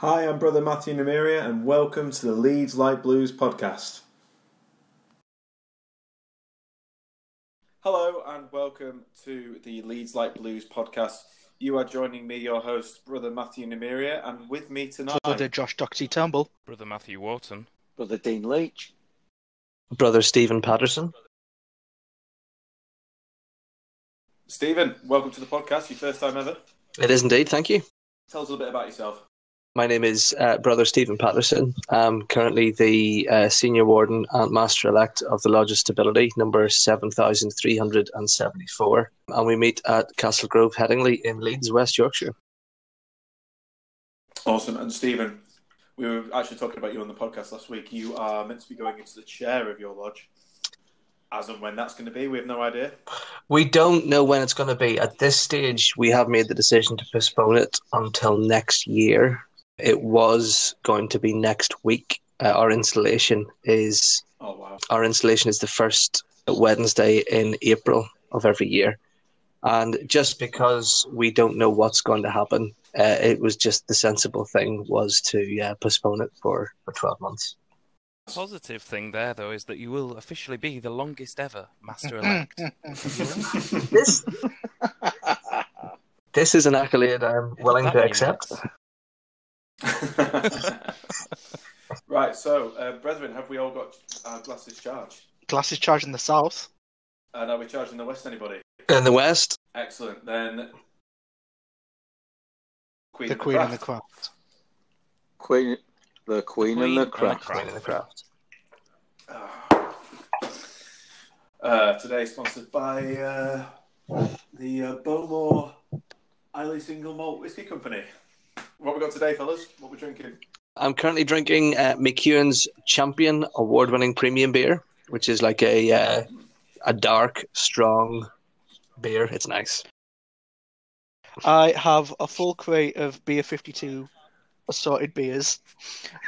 Hi, I'm Brother Matthew Namiria, and welcome to the Leeds Light Blues podcast. Hello, and welcome to the Leeds Light Blues podcast. You are joining me, your host, Brother Matthew Namiria, and with me tonight, Brother Josh Doxy Turnbull. Brother Matthew Wharton. Brother Dean Leach. Brother Stephen Patterson. Stephen. Welcome to the podcast. Your first time ever. It is indeed, thank you. Tell us a little bit about yourself. My name is uh, Brother Stephen Patterson. I'm currently the uh, Senior Warden and Master Elect of the Lodge of Stability, number 7374. And we meet at Castle Grove, Headingley in Leeds, West Yorkshire. Awesome. And Stephen, we were actually talking about you on the podcast last week. You are meant to be going into the chair of your lodge. As and when that's going to be, we have no idea. We don't know when it's going to be. At this stage, we have made the decision to postpone it until next year. It was going to be next week. Uh, our installation is Oh, wow. our installation is the first Wednesday in April of every year. And just because we don't know what's going to happen, uh, it was just the sensible thing was to uh, postpone it for, for 12 months. Positive thing there, though, is that you will officially be the longest ever Master Elect. This, this is an accolade I'm willing to accept. Minutes. right, so, uh, brethren, have we all got our glasses charged? Glasses charged in the south. And are we charged in the West, anybody? In the West, Excellent. Then, Queen The of Queen and the Craft. Craft. Queen, the Queen, and the Queen and the Craft. Queen of the Craft. Ah. Uh, today sponsored by uh, the uh, Bowmore Islay Single Malt Whiskey Company. What we got today, fellas? What we drinking? I'm currently drinking uh, McEwen's Champion award-winning premium beer, which is like a uh, a dark, strong beer. It's nice. I have a full crate of Beer 52 assorted beers.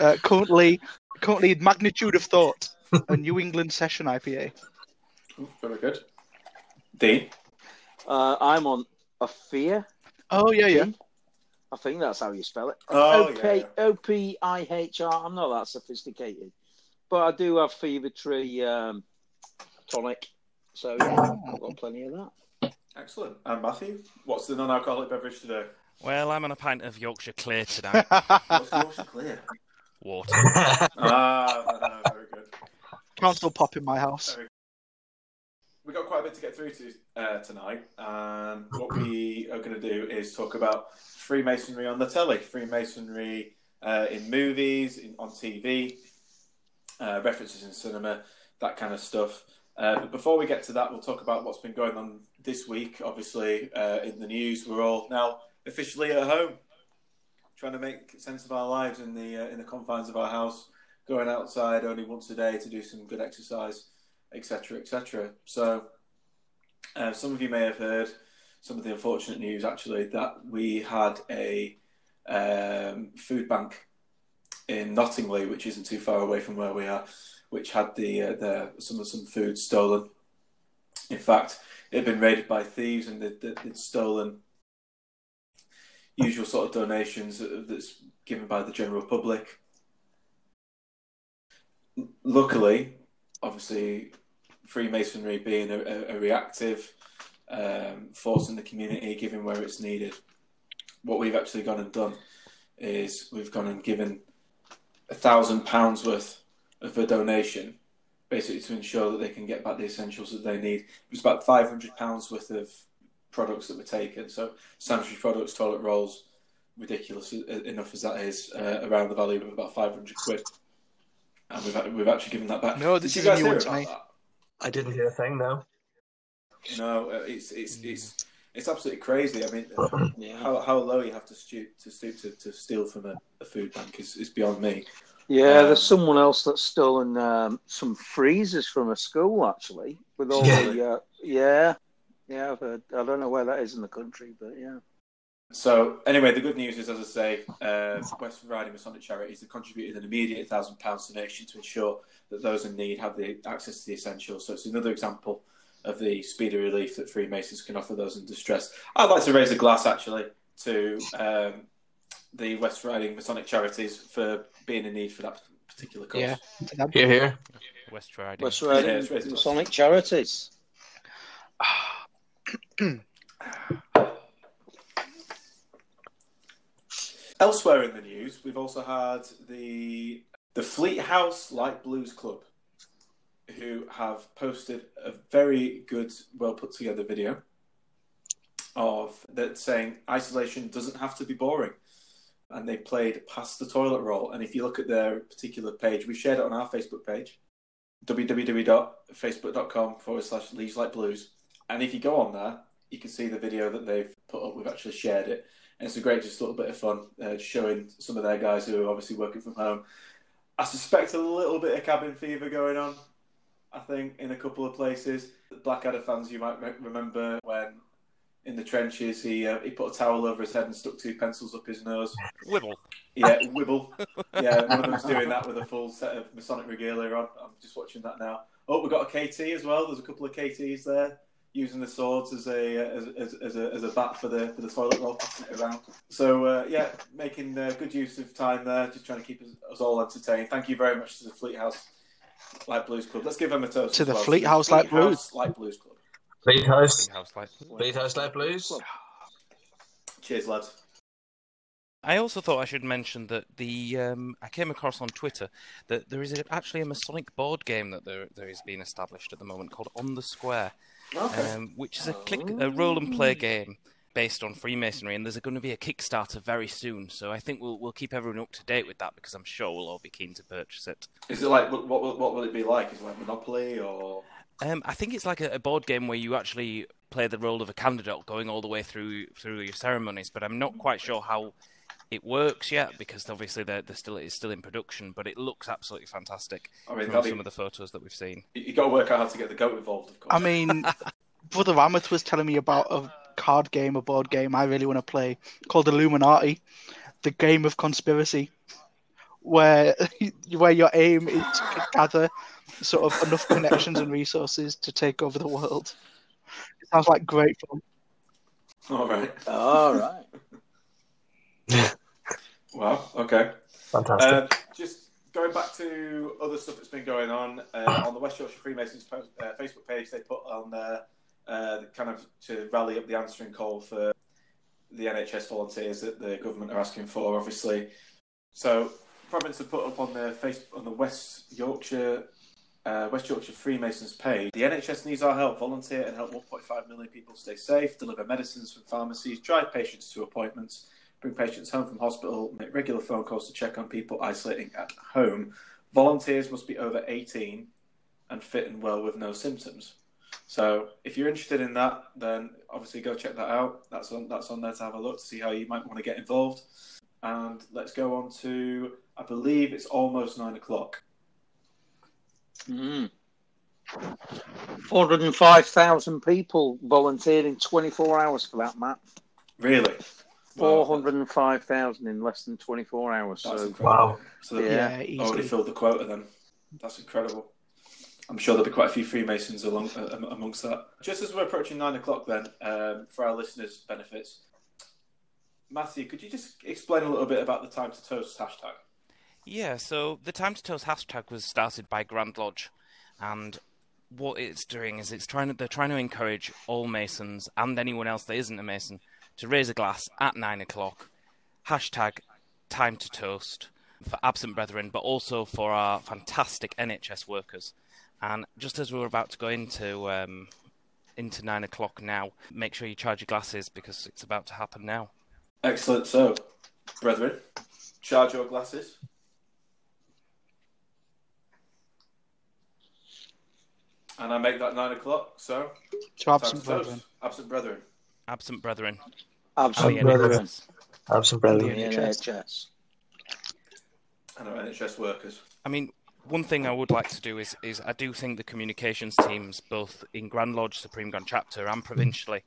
Uh, currently, currently Magnitude of Thought, a New England Session IPA. Ooh, very good. Dean. Uh, I'm on a fear. Oh, yeah, yeah. I think that's how you spell it. Oh, O-P- yeah, yeah. O-P-I-H-R. I'm not that sophisticated. But I do have Fever Tree um, tonic. So, yeah, I've got plenty of that. Excellent. And Matthew, what's the non-alcoholic beverage today? well, I'm on a pint of Yorkshire Clear tonight. What's the Yorkshire Clear? Water. ah, no, no, very good. Council pop in my house. We've got quite a bit to get through to uh, tonight, and what we are going to do is talk about Freemasonry on the telly, Freemasonry uh, in movies, in, on TV, uh, references in cinema, that kind of stuff. Uh, but before we get to that, we'll talk about what's been going on this week. Obviously, uh, in the news, we're all now officially at home, trying to make sense of our lives in the uh, in the confines of our house, going outside only once a day to do some good exercise etc., etc. So, uh, some of you may have heard some of the unfortunate news actually that we had a um, food bank in Knottingley, which isn't too far away from where we are, which had the uh, the some of some food stolen. In fact, it had been raided by thieves and they'd, they'd stolen usual sort of donations that's given by the general public. Luckily, obviously Freemasonry being a, a, a reactive um, force in the community, given where it's needed. What we've actually gone and done is we've gone and given a thousand pounds worth of a donation, basically to ensure that they can get back the essentials that they need. It was about five hundred pounds worth of products that were taken, so sanitary products, toilet rolls, ridiculous enough as that is, uh, around the value of about five hundred quid and we've we've actually given that back. No, this Did you guys hear about that? I didn't hear a thing, no. No, uh, it's it's it's it's absolutely crazy. I mean, Yeah. how how low you have to stoop to stoop to, to steal from a, a food bank is, is beyond me. Yeah, Um, there's someone else that's stolen um, some freezers from a school actually, with all Yeah. the uh, yeah, yeah. I've heard. I don't know where that is in the country, but yeah. So anyway, the good news is, as I say, uh, West Riding Masonic Charities have contributed an immediate thousand pounds donation to ensure that those in need have the access to the essentials. So it's another example of the speedy relief that Freemasons can offer those in distress. I'd like to raise a glass actually to um, the West Riding Masonic Charities for being in need for that particular cause. Yeah. Hear, hear. West Riding. West Riding it's raised Masonic Charities. Elsewhere in the news, we've also had the the Fleet House Light Blues Club, who have posted a very good, well put together video of that saying isolation doesn't have to be boring. And they played Past the Toilet Roll. And if you look at their particular page, we shared it on our Facebook page, www.facebook.com forward slash Leeds Light Blues. And if you go on there, you can see the video that they've put up. We've actually shared it. And it's a great, just little bit of fun, uh, showing some of their guys who are obviously working from home. I suspect a little bit of cabin fever going on, I think, in a couple of places. Blackadder fans, you might re- remember when in the trenches he uh, he put a towel over his head and stuck two pencils up his nose. Wibble. Yeah, Wibble. Yeah, one of them's doing that with a full set of Masonic regalia on. I'm just watching that now. Oh, we've got a KT as well. There's a couple of KTs there using the swords as a uh, as, as, as a as a bat for the for the toilet roll, passing it around. So uh, yeah, making uh, good use of time there, just trying to keep us, us all entertained. Thank you very much to the Fleet House Light Blues Club. Let's give them a toast To as the well. Fleet House Light Blues. Light Blues Club. Fleet House. House Light. Fleet House Light Blues. Cheers, lads. I also thought I should mention that the um, I came across on Twitter that there is a, actually a Masonic board game that there there is being established at the moment called On the Square, Okay. um, which is a click a roll and play game based on Freemasonry, and there's going to be a Kickstarter very soon. So I think we'll we'll keep everyone up to date with that because I'm sure we'll all be keen to purchase it. Is it like what, what what will it be like? Is it like Monopoly or? Um, I think it's like a, a board game where you actually play the role of a candidate, going all the way through through your ceremonies. But I'm not quite sure how it works yet because obviously they're, they're still it's still in production. But it looks absolutely fantastic I mean, from some be- of the photos that we've seen. you got to work out how to get the goat involved, of course. I mean, Brother Rameth was telling me about a card game, a board game I really want to play called Illuminati, the game of conspiracy, where where your aim is to gather sort of enough connections and resources to take over the world. It sounds like great fun. all right. All right. Wow. Okay. Fantastic. Um, just going back to other stuff that's been going on uh, on the West Yorkshire Freemasons post, uh, Facebook page, they put on there uh, kind of to rally up the answering call for the NHS volunteers that the government are asking for, obviously. So, Province have put up on the face on the West Yorkshire uh, West Yorkshire Freemasons page. The NHS needs our help. Volunteer and help 1.5 million people stay safe. Deliver medicines from pharmacies. Drive patients to appointments bring patients home from hospital, make regular phone calls to check on people isolating at home. Volunteers must be over 18 and fit and well with no symptoms. So if you're interested in that, then obviously go check that out. That's on that's on there to have a look to see how you might want to get involved. And let's go on to I believe it's almost nine o'clock. Mm. 405,000 people volunteered in 24 hours for that, Matt. Really? Wow. 405,000 in less than 24 hours. That's So, incredible. Wow. So they've Yeah. Yeah, already easily. filled the quota then. That's incredible. I'm sure there'll be quite a few Freemasons along uh, amongst that. Just as we're approaching nine o'clock, then, um, for our listeners' benefits, Matthew, could you just explain a little bit about the Time to Toast hashtag? Yeah, so the Time to Toast hashtag was started by Grand Lodge, and what it's doing is it's trying to they're trying to encourage all Masons and anyone else that isn't a Mason to raise a glass at nine o'clock. Hashtag Time to Toast for absent brethren, but also for our fantastic NHS workers. And just as we're about to go into um, into nine o'clock now, make sure you charge your glasses because it's about to happen now. Excellent. So, brethren, charge your glasses. And I make that nine o'clock, so To absent brethren. Absent brethren. Absent brethren. absolutely. And the brethren. NHS. Have some The brethren. NHS. NHS. And our NHS workers. I mean, one thing I would like to do is, is I do think the communications teams, both in Grand Lodge, Supreme Grand Chapter, and provincially,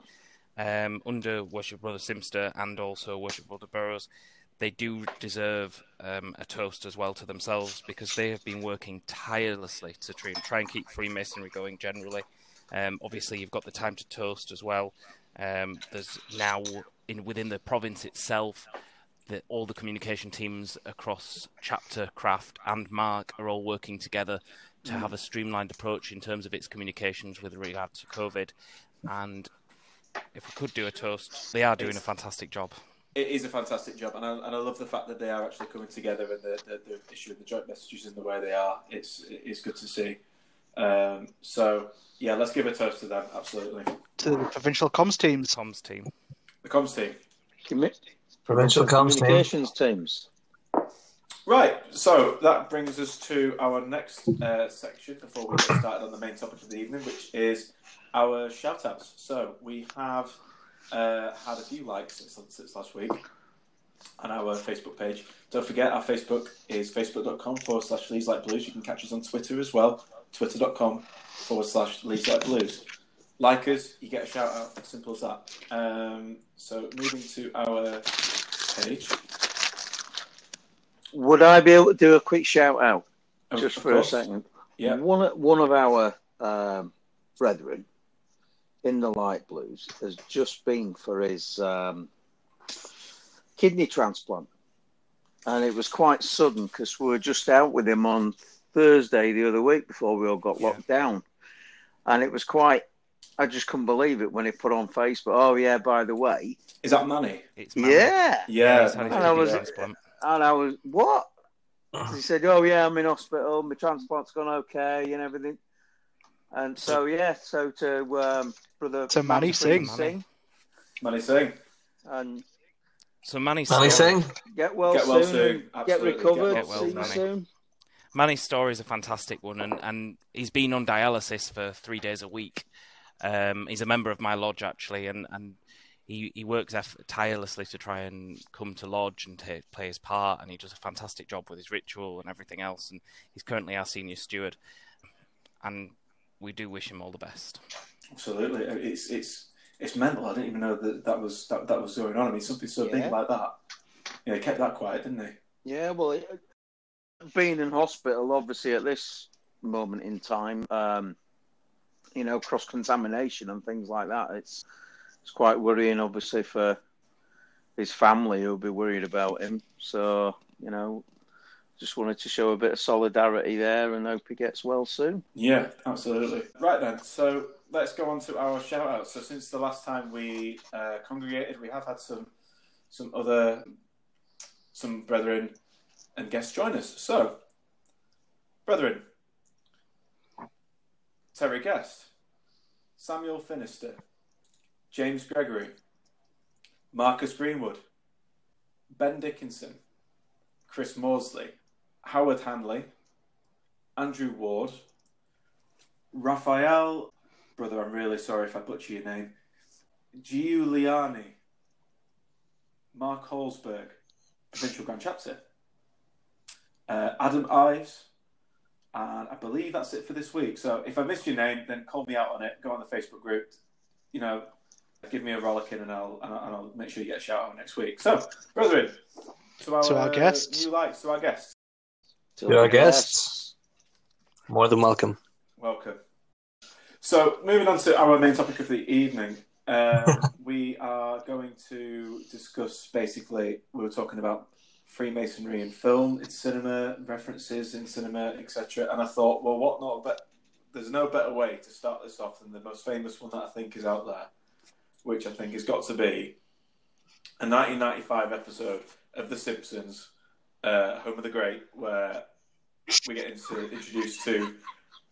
um, under Worship Brother Simster and also Worship Brother Burrows, they do deserve um, a toast as well to themselves because they have been working tirelessly to try, try and keep Freemasonry going generally. Um, obviously, you've got the time to toast as well. Um, there's now in within the province itself that all the communication teams across chapter, craft, and mark are all working together to have a streamlined approach in terms of its communications with regard to COVID. And if we could do a toast, they are doing a fantastic job. It is a fantastic job, and I, and I love the fact that they are actually coming together and they're, they're, they're issuing the joint messages in the way they are. It's it's good to see. Um, so yeah, let's give a toast to them. Absolutely, To the provincial comms teams. Comms team. the comms team. Commi- Provincial comms team. communications teams. Right, so that brings us to our next uh, section before we get started on the main topic of the evening, which is our shout outs. So we have uh, had a few likes since, since last week on our Facebook page. Don't forget, our Facebook is facebook.com forward slash Leeds Light Blues. You can catch us on Twitter as well, twitter.com forward slash Leeds Light Blues. Like us, you get a shout out, simple as that. Um, so moving to our page. Would I be able to do a quick shout out just for course. a second? Yeah. One of- one of our um, brethren in the light blues has just been for his um, kidney transplant, and it was quite sudden because we were just out with him on Thursday the other week before we all got Yeah. locked down, and it was quite. I just couldn't believe it when he put on Facebook. Oh yeah, by the way, Is that money? It's Manny. yeah. Yeah. he's had his And I was- And I was, what? He said, oh, yeah, I'm in hospital. My transplant's gone okay and everything. And so, yeah, so to um, brother To Manny Matt Singh. Singh Manny Singh. and So Manny's Manny story, Singh. get well Get soon. well soon. and Get recovered. Get well See soon, you soon. Manny's story is a fantastic one, and, and he's been on dialysis for three days a week. Um, he's a member of my lodge actually, and, and he, he works eff- tirelessly to try and come to lodge and ta play his part, and he does a fantastic job with his ritual and everything else. And he's currently our senior steward, and we do wish him all the best. Absolutely. It's it's it's mental. I didn't even know that that was that, that was going on. I mean, something so Yeah. big like that. Yeah, he kept that quiet, didn't he? Yeah, well, it, being in hospital, obviously, at this moment in time, um, you know, cross contamination and things like that, it's it's quite worrying, obviously, for his family who'll be worried about him. So, you know, just wanted to show a bit of solidarity there and hope he gets well soon. Yeah, absolutely. Right then, so let's go on to our shout outs. So since the last time we uh, congregated, we have had some some other some brethren and guests join us. So, brethren, Terry Guest, Samuel Finister, James Gregory, Marcus Greenwood, Ben Dickinson, Chris Morsley, Howard Hanley, Andrew Ward, Raphael, brother, I'm really sorry if I butcher your name, Giuliani, Mark Holsberg, Provincial Grand Chapter, uh, Adam Ives, and I believe that's it for this week. So if I missed your name, then call me out on it. Go on the Facebook group. You know, give me a rollicking, and I'll and I'll, and I'll make sure you get a shout out next week. So, brethren, to our, To our uh, guests. new lights, to our guests, To our guests. More than welcome. welcome. So, moving on to our main topic of the evening, um, we are going to discuss basically. We were talking about Freemasonry in film, in cinema, references in cinema, etc. And I thought, well, what not? But there's no better way to start this off than the most famous one that I think is out there, which I think has got to be a 1995 episode of The Simpsons, uh, Homer the Great, where we get into, introduced to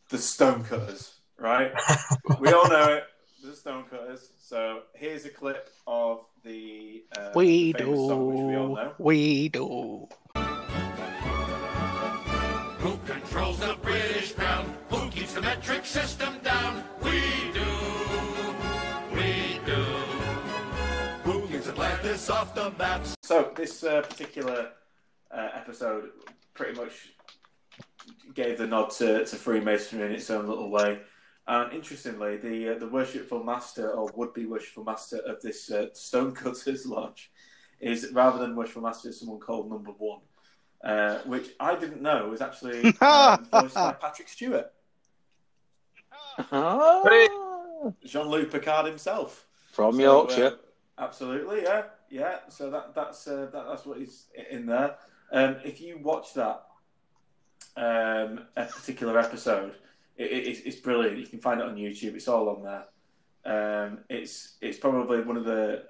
the Stonecutters, right? we all know it, the Stonecutters. So here's a clip of the, uh, We the famous song, which we all do. know. We do. Who controls the British crown? Who keeps the metric system down? We do. We do. Who keeps Atlantis off the maps? So this uh, particular uh, episode pretty much gave the nod to, to Freemasonry in its own little way. And interestingly, the uh, the worshipful master or would be worshipful master of this uh, Stonecutters Lodge is rather than worshipful master, is someone called Number One, uh, which I didn't know was actually um, voiced by Patrick Stewart, Ah, Jean Luc Picard himself. from So, Yorkshire. uh, absolutely, yeah. yeah. So that that's uh, that, that's what is in there. Um, if you watch that um, a particular episode, it, it, it's, brilliant. You can find it on YouTube. It's all on there. Um, it's it's probably one of the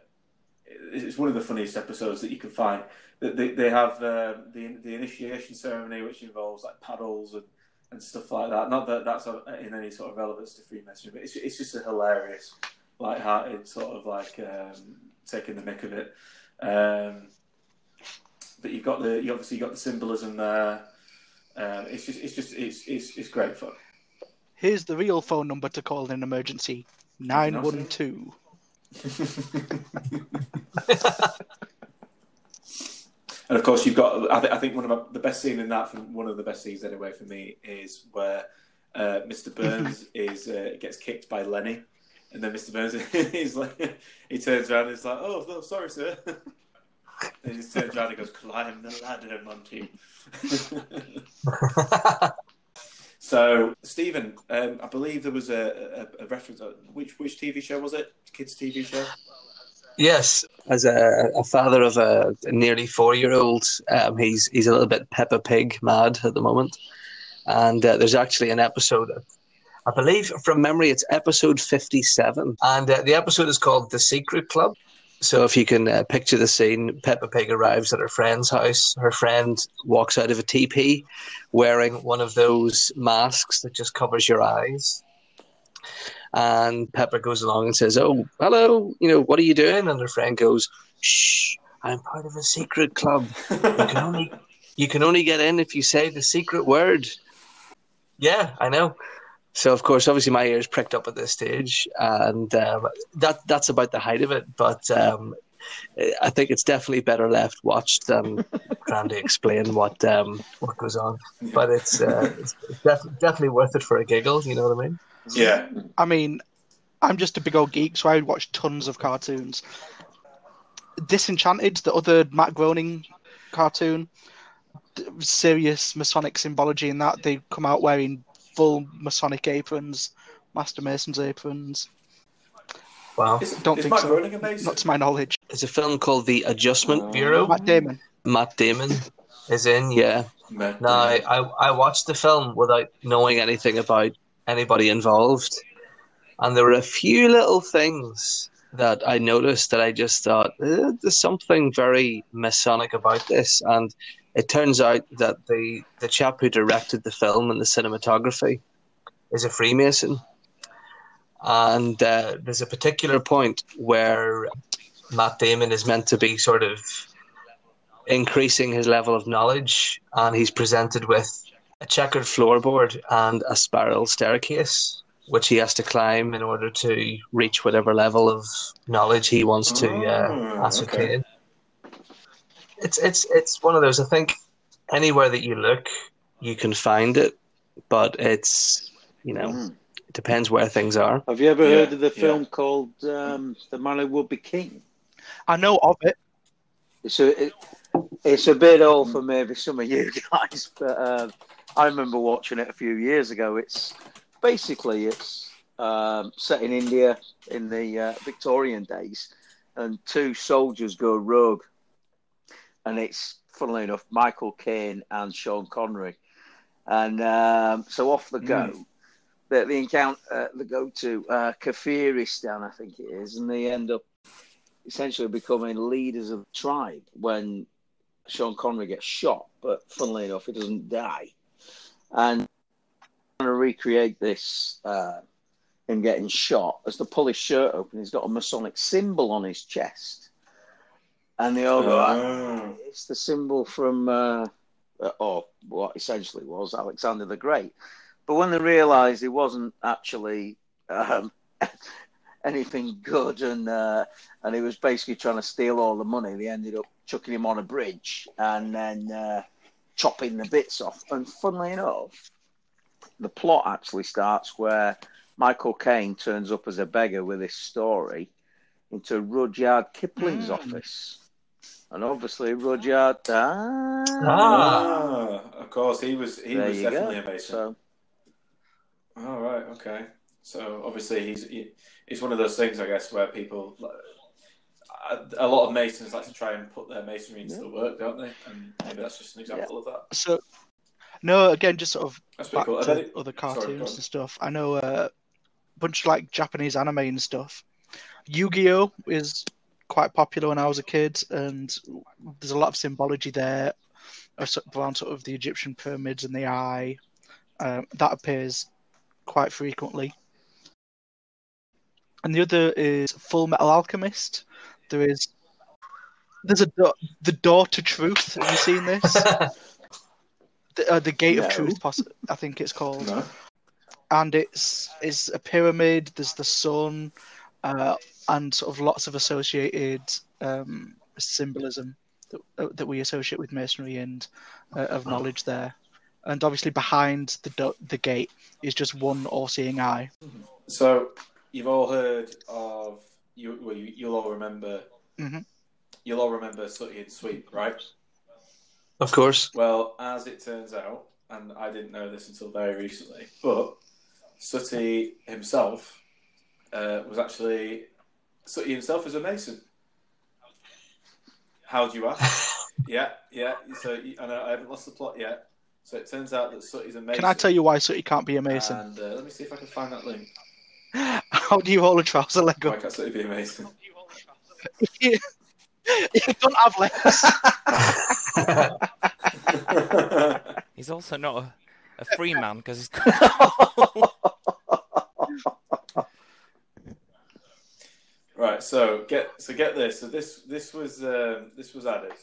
it's one of the funniest episodes that you can find. They, they, they have uh, the the initiation ceremony, which involves like paddles and, and stuff like that. Not that that's in any sort of relevance to Freemasonry, but it's it's just a hilarious, light-hearted sort of like um, taking the mick of it. Um, but you've got the you obviously got the symbolism there. Um, it's just it's just it's it's it's great fun. Here's the real phone number to call in an emergency: nine one two. And of course, you've got. I, th- I think one of my, the best scene in that, from one of the best scenes anyway for me, is where uh, Mr. Burns is uh, gets kicked by Lenny, and then Mr. Burns is like, he turns around and is like, "Oh, no, sorry, sir." and he turns around and goes, "Climb the ladder, Monty." So, Stephen, um, I believe there was a, a, a reference. uh, Which which TV show was it? Kids TV show. Yes, as a, a father of a nearly four-year-old, um, he's he's a little bit Peppa Pig mad at the moment, and uh, there's actually an episode. I believe from memory, it's episode fifty-seven, and uh, the episode is called "The Secret Club." So if you can uh, picture the scene, Peppa Pig arrives at her friend's house. Her friend walks out of a teepee wearing one of those masks that just covers your eyes. And Peppa goes along and says, "Oh, hello. You know, what are you doing?" And her friend goes, "Shh, I'm part of a secret club. You can only you can only get in if you say the secret word." Yeah, I know. So of course, obviously, my ears pricked up at this stage, and um, that that's about the height of it. But um, I think it's definitely better left watched than trying to explain what um, what goes on. But it's, uh, it's def- definitely worth it for a giggle. You know what I mean? Yeah. I mean, I'm just a big old geek, so I would watch tons of cartoons. Disenchanted, the other Matt Groening cartoon, serious Masonic symbology in that. They come out wearing full Masonic aprons, Master Mason's aprons. Wow. Is, Don't is think Mike so. Groening a Mason? Not to my knowledge. There's a film called The Adjustment Bureau. Matt Damon. Matt Damon is in. Yeah. Matt No, I, I, I watched the film without knowing anything about anybody involved. And there were a few little things that I noticed that I just thought, eh, there's something very Masonic about this. And it turns out that the, the chap who directed the film and the cinematography is a Freemason. And uh, there's a particular point where Matt Damon is meant to be sort of increasing his level of knowledge, and he's presented with a checkered floorboard and a spiral staircase, which he has to climb in order to reach whatever level of knowledge he wants to uh, Oh, ascertain. It's it's it's one of those. I think anywhere that you look, you can find it, but it's you know Mhm. it depends where things are. Have you ever Yeah, heard of the yeah. film called um, The Man Who Would Be King? I know of it. It's a it, it's a bit old for maybe some of you guys, but uh, I remember watching it a few years ago. It's basically it's um, set in India in the uh, Victorian days, and two soldiers go rogue, and it's funnily enough Michael Caine and Sean Connery, and um, so off the go. the they encounter uh, they go to uh, Kafiristan, I think it is, and they end up essentially becoming leaders of the tribe when Sean Connery gets shot, but funnily enough, he doesn't die. And I'm trying to recreate this, uh, him getting shot, as the pull his shirt open, he's got a Masonic symbol on his chest. And they all go, Oh. it's the symbol from, uh, uh, or what essentially was Alexander the Great. But when they realised it wasn't actually um, anything good and uh, and he was basically trying to steal all the money, they ended up chucking him on a bridge and then uh, chopping the bits off. And funnily enough, the plot actually starts where Michael Caine turns up as a beggar with this story into Rudyard Kipling's Mm. office. And obviously, Rudyard. Ah, Ah, of course, he was he there was definitely go. a Mason. So, Oh right, okay. So obviously he's he, it's one of those things, I guess, where people. a lot of masons like to try and put their masonry into the work, don't they? And maybe that's just an example of that. So, no, again, just sort of That's back cool. To then other cartoons on. and stuff. I know uh, a bunch of like Japanese anime and stuff. Yu-Gi-Oh is quite popular when I was a kid, and there's a lot of symbology there sort of around sort of the Egyptian pyramids and the eye. Um, that appears quite frequently. And the other is Full Metal Alchemist. There is there's a do- the door to truth. Have you seen this? the, uh, the gate No. of truth, poss- I think it's called No? and it's it's a pyramid. There's the sun, uh, and sort of lots of associated um, symbolism that, that we associate with masonry and uh, of knowledge there. And obviously, behind the do- the gate is just one all-seeing eye. So you've all heard of you. Well, you, you'll all remember. Mhm. You'll all remember Sooty and Sweep, right? Of course. Well, as it turns out, and I didn't know this until very recently, but Sooty himself uh, was actually Sooty himself is a mason. How do you ask? yeah, yeah. So you- I know I haven't lost the plot yet. So it turns out that Sooty's a mason. Can I tell you why Sooty can't be a mason? And uh, let me see if I can find that link. How do you hold a trouser leg up? Why can't Sooty be a mason? you don't have legs. He's also not a, a free man because he's Right, so get this. So this this was um, this was added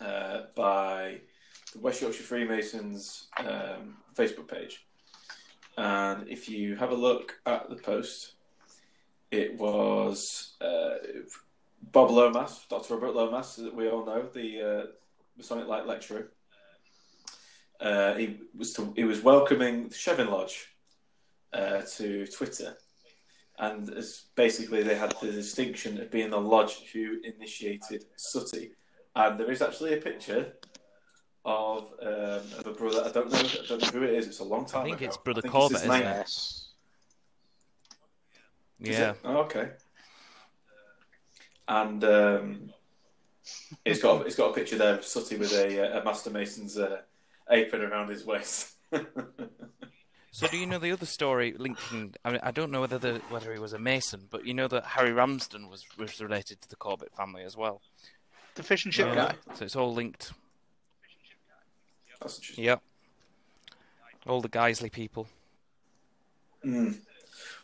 uh, by the West Yorkshire Freemasons um, Facebook page, and if you have a look at the post, it was uh, Bob Lomas, Dr. Robert Lomas, that we all know, the uh, Masonic Light lecturer. Uh, he was to, he was welcoming the Chevin Lodge uh, to Twitter and as basically they had the distinction of being the lodge who initiated Sooty. And there is actually a picture of, um, of a brother. I don't know. I don't know who it is. It's a long time ago. I think ago. it's Brother think Corbett, isn't it? Yeah. it? Oh, okay. And um, it's got it's got a picture there of Sooty with a, uh, a Master Mason's uh, apron around his waist. So do you know the other story linking? I mean, I don't know whether the, whether he was a Mason, but you know that Harry Ramsden was was related to the Corbett family as well. the fish and chip Yeah. guy. So it's all linked. That's. Yep. All the Guiseley people. Mm.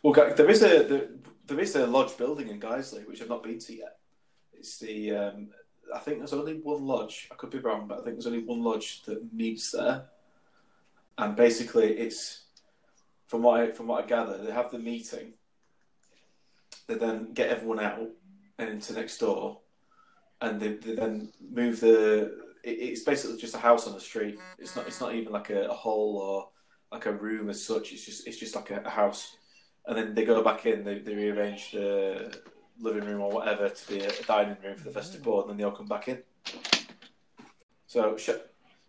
Well, there is a there, there is a lodge building in Guiseley which I've not been to yet. It's the um, I think there's only one lodge. I could be wrong, but I think there's only one lodge that meets there. And basically, it's from what I, from what I gather, they have the meeting. They then get everyone out and into next door, and they, they then move the. It, it's basically just a house on the street. It's not. It's not even like a, a hall or like a room as such. It's just. It's just like a, a house, and then they go back in. They, they rearrange the living room or whatever to be a, a dining room for the festive board, and then they all come back in. So, sh-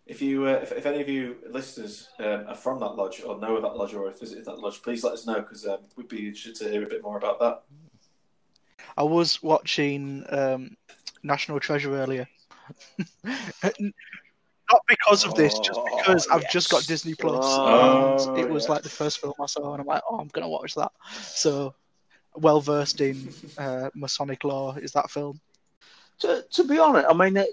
if you, uh, if, if any of you listeners um, are from that lodge or know of that lodge or have visited that lodge, please let us know because um, we'd be interested to hear a bit more about that. I was watching um, National Treasure earlier. Not because of this, just Oh, because I've just got. Disney Plus, Oh, and it was yeah. like the first film I saw, and I'm like, oh, I'm gonna watch that. So, well versed in uh, Masonic law is that film. To, to be honest, I mean, it,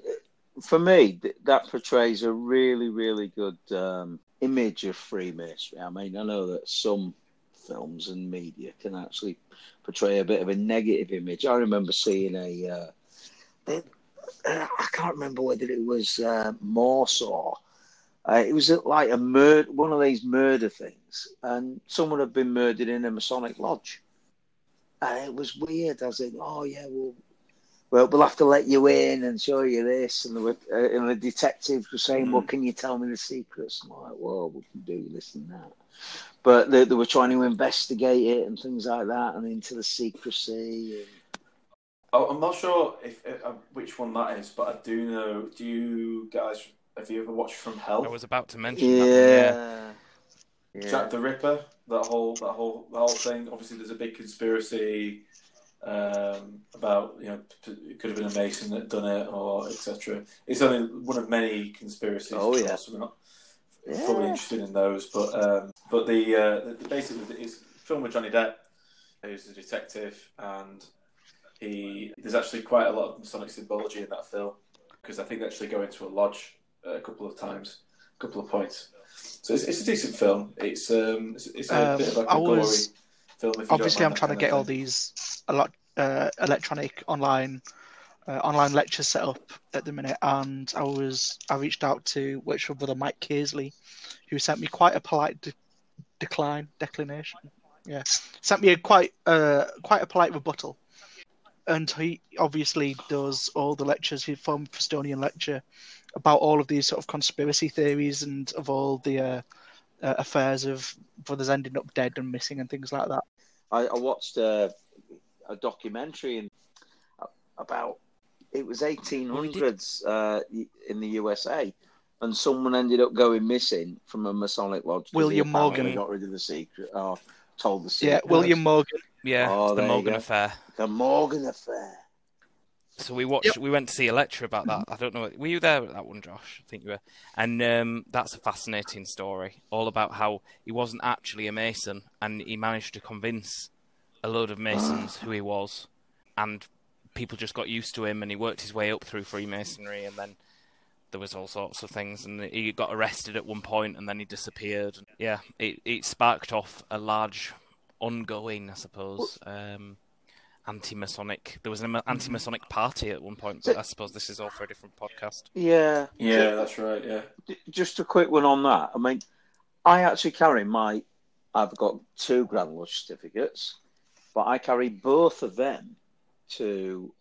for me, th- that portrays a really, really good um, image of Freemasonry. I mean, I know that some films and media can actually portray a bit of a negative image. I remember seeing a, uh, can't remember whether it was uh, Morse or uh, it was like a murder, one of these murder things, and someone had been murdered in a Masonic lodge. And it was weird. I was like, oh, yeah, well, well, we'll have to let you in and show you this. And, the, uh, and the detectives were saying, Mm. well, can you tell me the secrets? And I'm like, well, we can do this and that. But they, they were trying to investigate it and things like that and into the secrecy. And... Oh, I'm not sure if uh, which one that is, but I do know. Do you guys have you ever watched From Hell? I was about to mention that. One, yeah. Yeah. Yeah. Jack the Ripper, that whole that whole that whole thing. Obviously, there's a big conspiracy um, about you know it could have been a Mason that done it or etc. It's only one of many conspiracies. Oh, of yeah. course, we're not fully interested in those, but um, but the, uh, the, the basically it's film with Johnny Depp, who's a detective, and he there's actually quite a lot of Masonic symbology in that film because I think they actually go into a lodge uh, a couple of times, a couple of points. So it's, it's a decent film. It's um it's, it's a Um, bit of like a I gory was- film. If you Obviously, I'm trying to get all thing. these a lot uh, electronic online uh, online lectures set up at the minute, and I was I reached out to Workshop brother Mike Kearsley, who sent me quite a polite de- decline declination. Yeah, sent me a quite uh, quite a polite rebuttal, and he obviously does all the lectures. He formed Prestonian lecture about all of these sort of conspiracy theories and of all the uh, uh, affairs of brothers ending up dead and missing and things like that. I, I watched a, a documentary in, about it was 1800s uh, in the USA, and someone ended up going missing from a Masonic lodge. William Morgan. got rid of the secret or told the secret. Yeah. William Morgan. Yeah, Oh, the Morgan go. affair. the Morgan affair. So we watched. We went to see a lecture about that. I don't know. Were you there at that one, Josh? I think you were. And um, that's a fascinating story, all about how he wasn't actually a Mason, and he managed to convince a load of Masons who he was, and people just got used to him, and he worked his way up through Freemasonry, and then there was all sorts of things, and he got arrested at one point, and then he disappeared. Yeah, it it sparked off a large, ongoing, I suppose. Um, anti-Masonic. There was an anti-Masonic party at one point, but I suppose this is all for a different podcast. Yeah, Yeah, that's right. Yeah. just a quick one on that. I mean, I actually carry my. I've got two Grand Lodge certificates, but I carry both of them to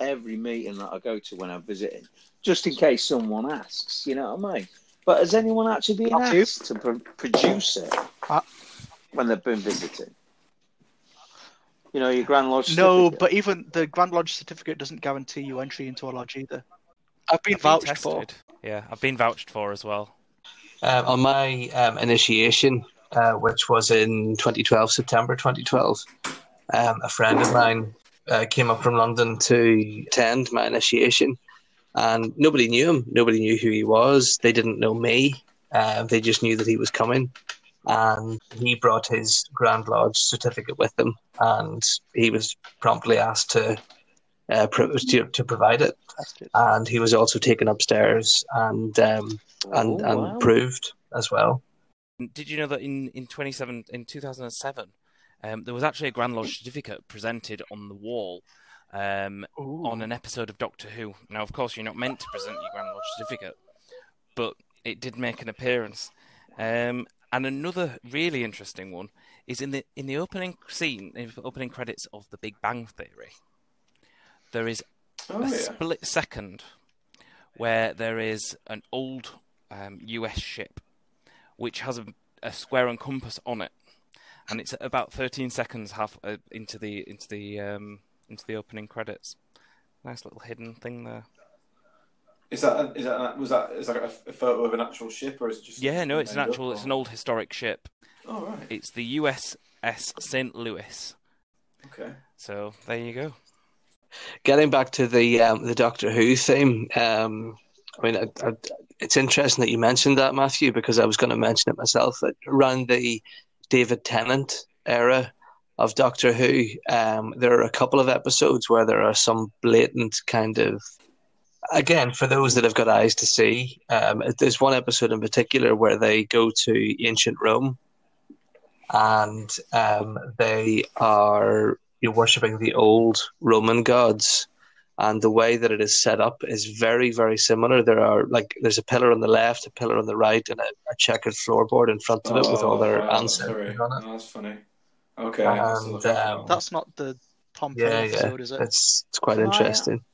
every meeting that I go to when I'm visiting, just in case someone asks. You know what I mean? But has anyone actually been Have you? asked to pro- produce it Uh, when they've been visiting? You know, your Grand Lodge No, certificate? but even the Grand Lodge certificate doesn't guarantee you entry into a lodge either. I've been I've been vouched for. Yeah, I've been vouched for as well. Um, on my um, initiation, uh, which was in 2012, September 2012, um, a friend of mine uh, came up from London to attend my initiation, and nobody knew him. Nobody knew who he was. They didn't know me. Uh, they just knew that he was coming, and he brought his Grand Lodge certificate with him, and he was promptly asked to uh, pro- to, to provide it. And he was also taken upstairs and um, and, Oh, and proved as well. Did you know that in in 27 in 2007, um, there was actually a Grand Lodge certificate presented on the wall um, on an episode of Doctor Who. Now, of course, you're not meant to present your Grand Lodge certificate, but it did make an appearance. Um, and another really interesting one is in the in the opening scene, in the opening credits of The Big Bang Theory. There is Oh a yeah. split second where there is an old um, US ship which has a, a square and compass on it, and it's about 13 seconds half uh, into the into the um, into the opening credits. Nice little hidden thing there. Is that is that was that is that a, a photo of an actual ship or is it just? Yeah, no, it's an made up, actual. It's an old historic ship. Oh right. It's the USS St. Louis. Okay. So there you go. Getting back to the um, the Doctor Who theme, um, I mean, I, I, it's interesting that you mentioned that, Matthew, because I was going to mention it myself. That around the David Tennant era of Doctor Who, um, there are a couple of episodes where there are some blatant kind of. Again, for those that have got eyes to see, um, there's one episode in particular where they go to ancient Rome, and um, they are you're worshipping the old Roman gods, and the way that it is set up is very, very similar. There are like there's a pillar on the left, a pillar on the right, and a, a checkered floorboard in front of it with all their Oh, wow, ancestors sorry. on it. Oh, that's funny. Okay. And, look out for um. That's not the Pompeii Yeah, yeah, episode, is it? it's it's quite Oh, yeah. interesting.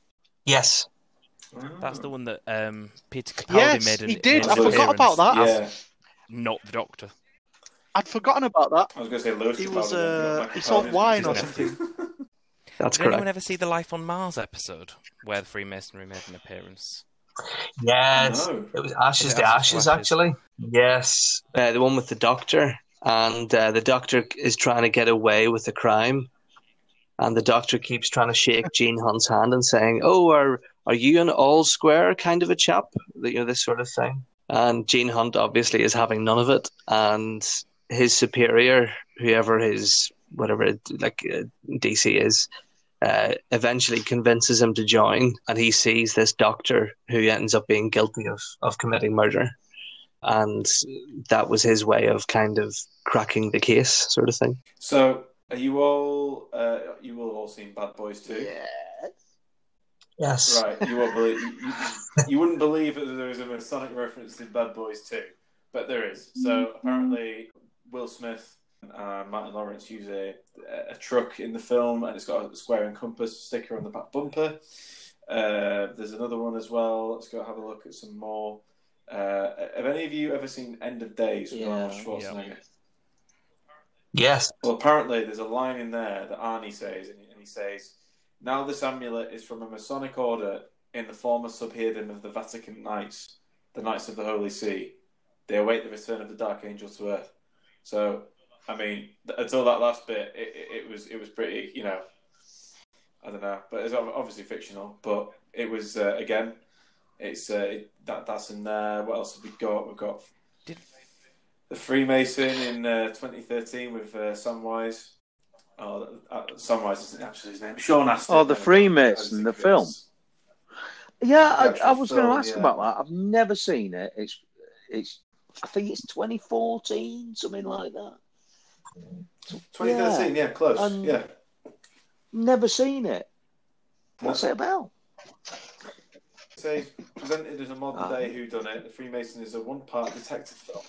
Yes, That's Oh. the one that um, Peter Capaldi Yes, made. An, he did. I an forgot about that. Yeah, Not the Doctor. I'd forgotten about that. I was going to say Lewis. He was, then, uh, he sold wine or nephew. that's Did anyone ever see the Life on Mars episode where the Freemasonry made an appearance? Yes, No. it was Ashes it to Ashes Ashes, Ashes? actually. Yes, uh, the one with the doctor, and uh, the doctor is trying to get away with the crime, and the doctor keeps trying to shake Gene Hunt's hand and saying, "Oh, are are you an all square kind of a chap?" You know this sort of thing. And Gene Hunt obviously is having none of it, and his superior, whoever his whatever like uh, DC is, uh, eventually convinces him to join, and he sees this doctor who ends up being guilty of of committing murder, and that was his way of kind of cracking the case, sort of thing. So, are you all? Uh, you all all seen Bad Boys too? Yes. Yes. Right. You won't believe. You, you, you wouldn't believe that there is a Masonic reference in Bad Boys too, but there is. So apparently, Will Smith and Martin Lawrence use a, a truck in the film, and it's got a square and compass sticker on the back bumper. Uh, there's another one as well. Let's go have a look at some more. Uh, have any of you ever seen End of Days with Yeah. Arnold Schwarzenegger? Yes. Well, apparently there's a line in there that Arnie says, and he, and he says, "Now this amulet is from a Masonic order in the former subheading of the Vatican Knights, the Knights of the Holy See. They await the return of the Dark Angel to Earth." So, I mean, until that last bit, it, it, it was it was pretty, you know, I don't know, but it's ob- obviously fictional. But it was uh, again, it's uh, it, that that's in there. What else have we got? We've got Did- the Freemason in uh, 2013 with uh, Samwise. Oh, uh, Samwise isn't actually his name. Sean Astin. Oh, the Freemason, the film. Yeah, The I, I was going to ask yeah. about that. I've never seen it. It's, it's, I think it's 2014, something like that. 2013, yeah, close. Um, yeah. Never seen it. What's it about? says presented as a modern day whodunit, The Freemason is a one-part detective film,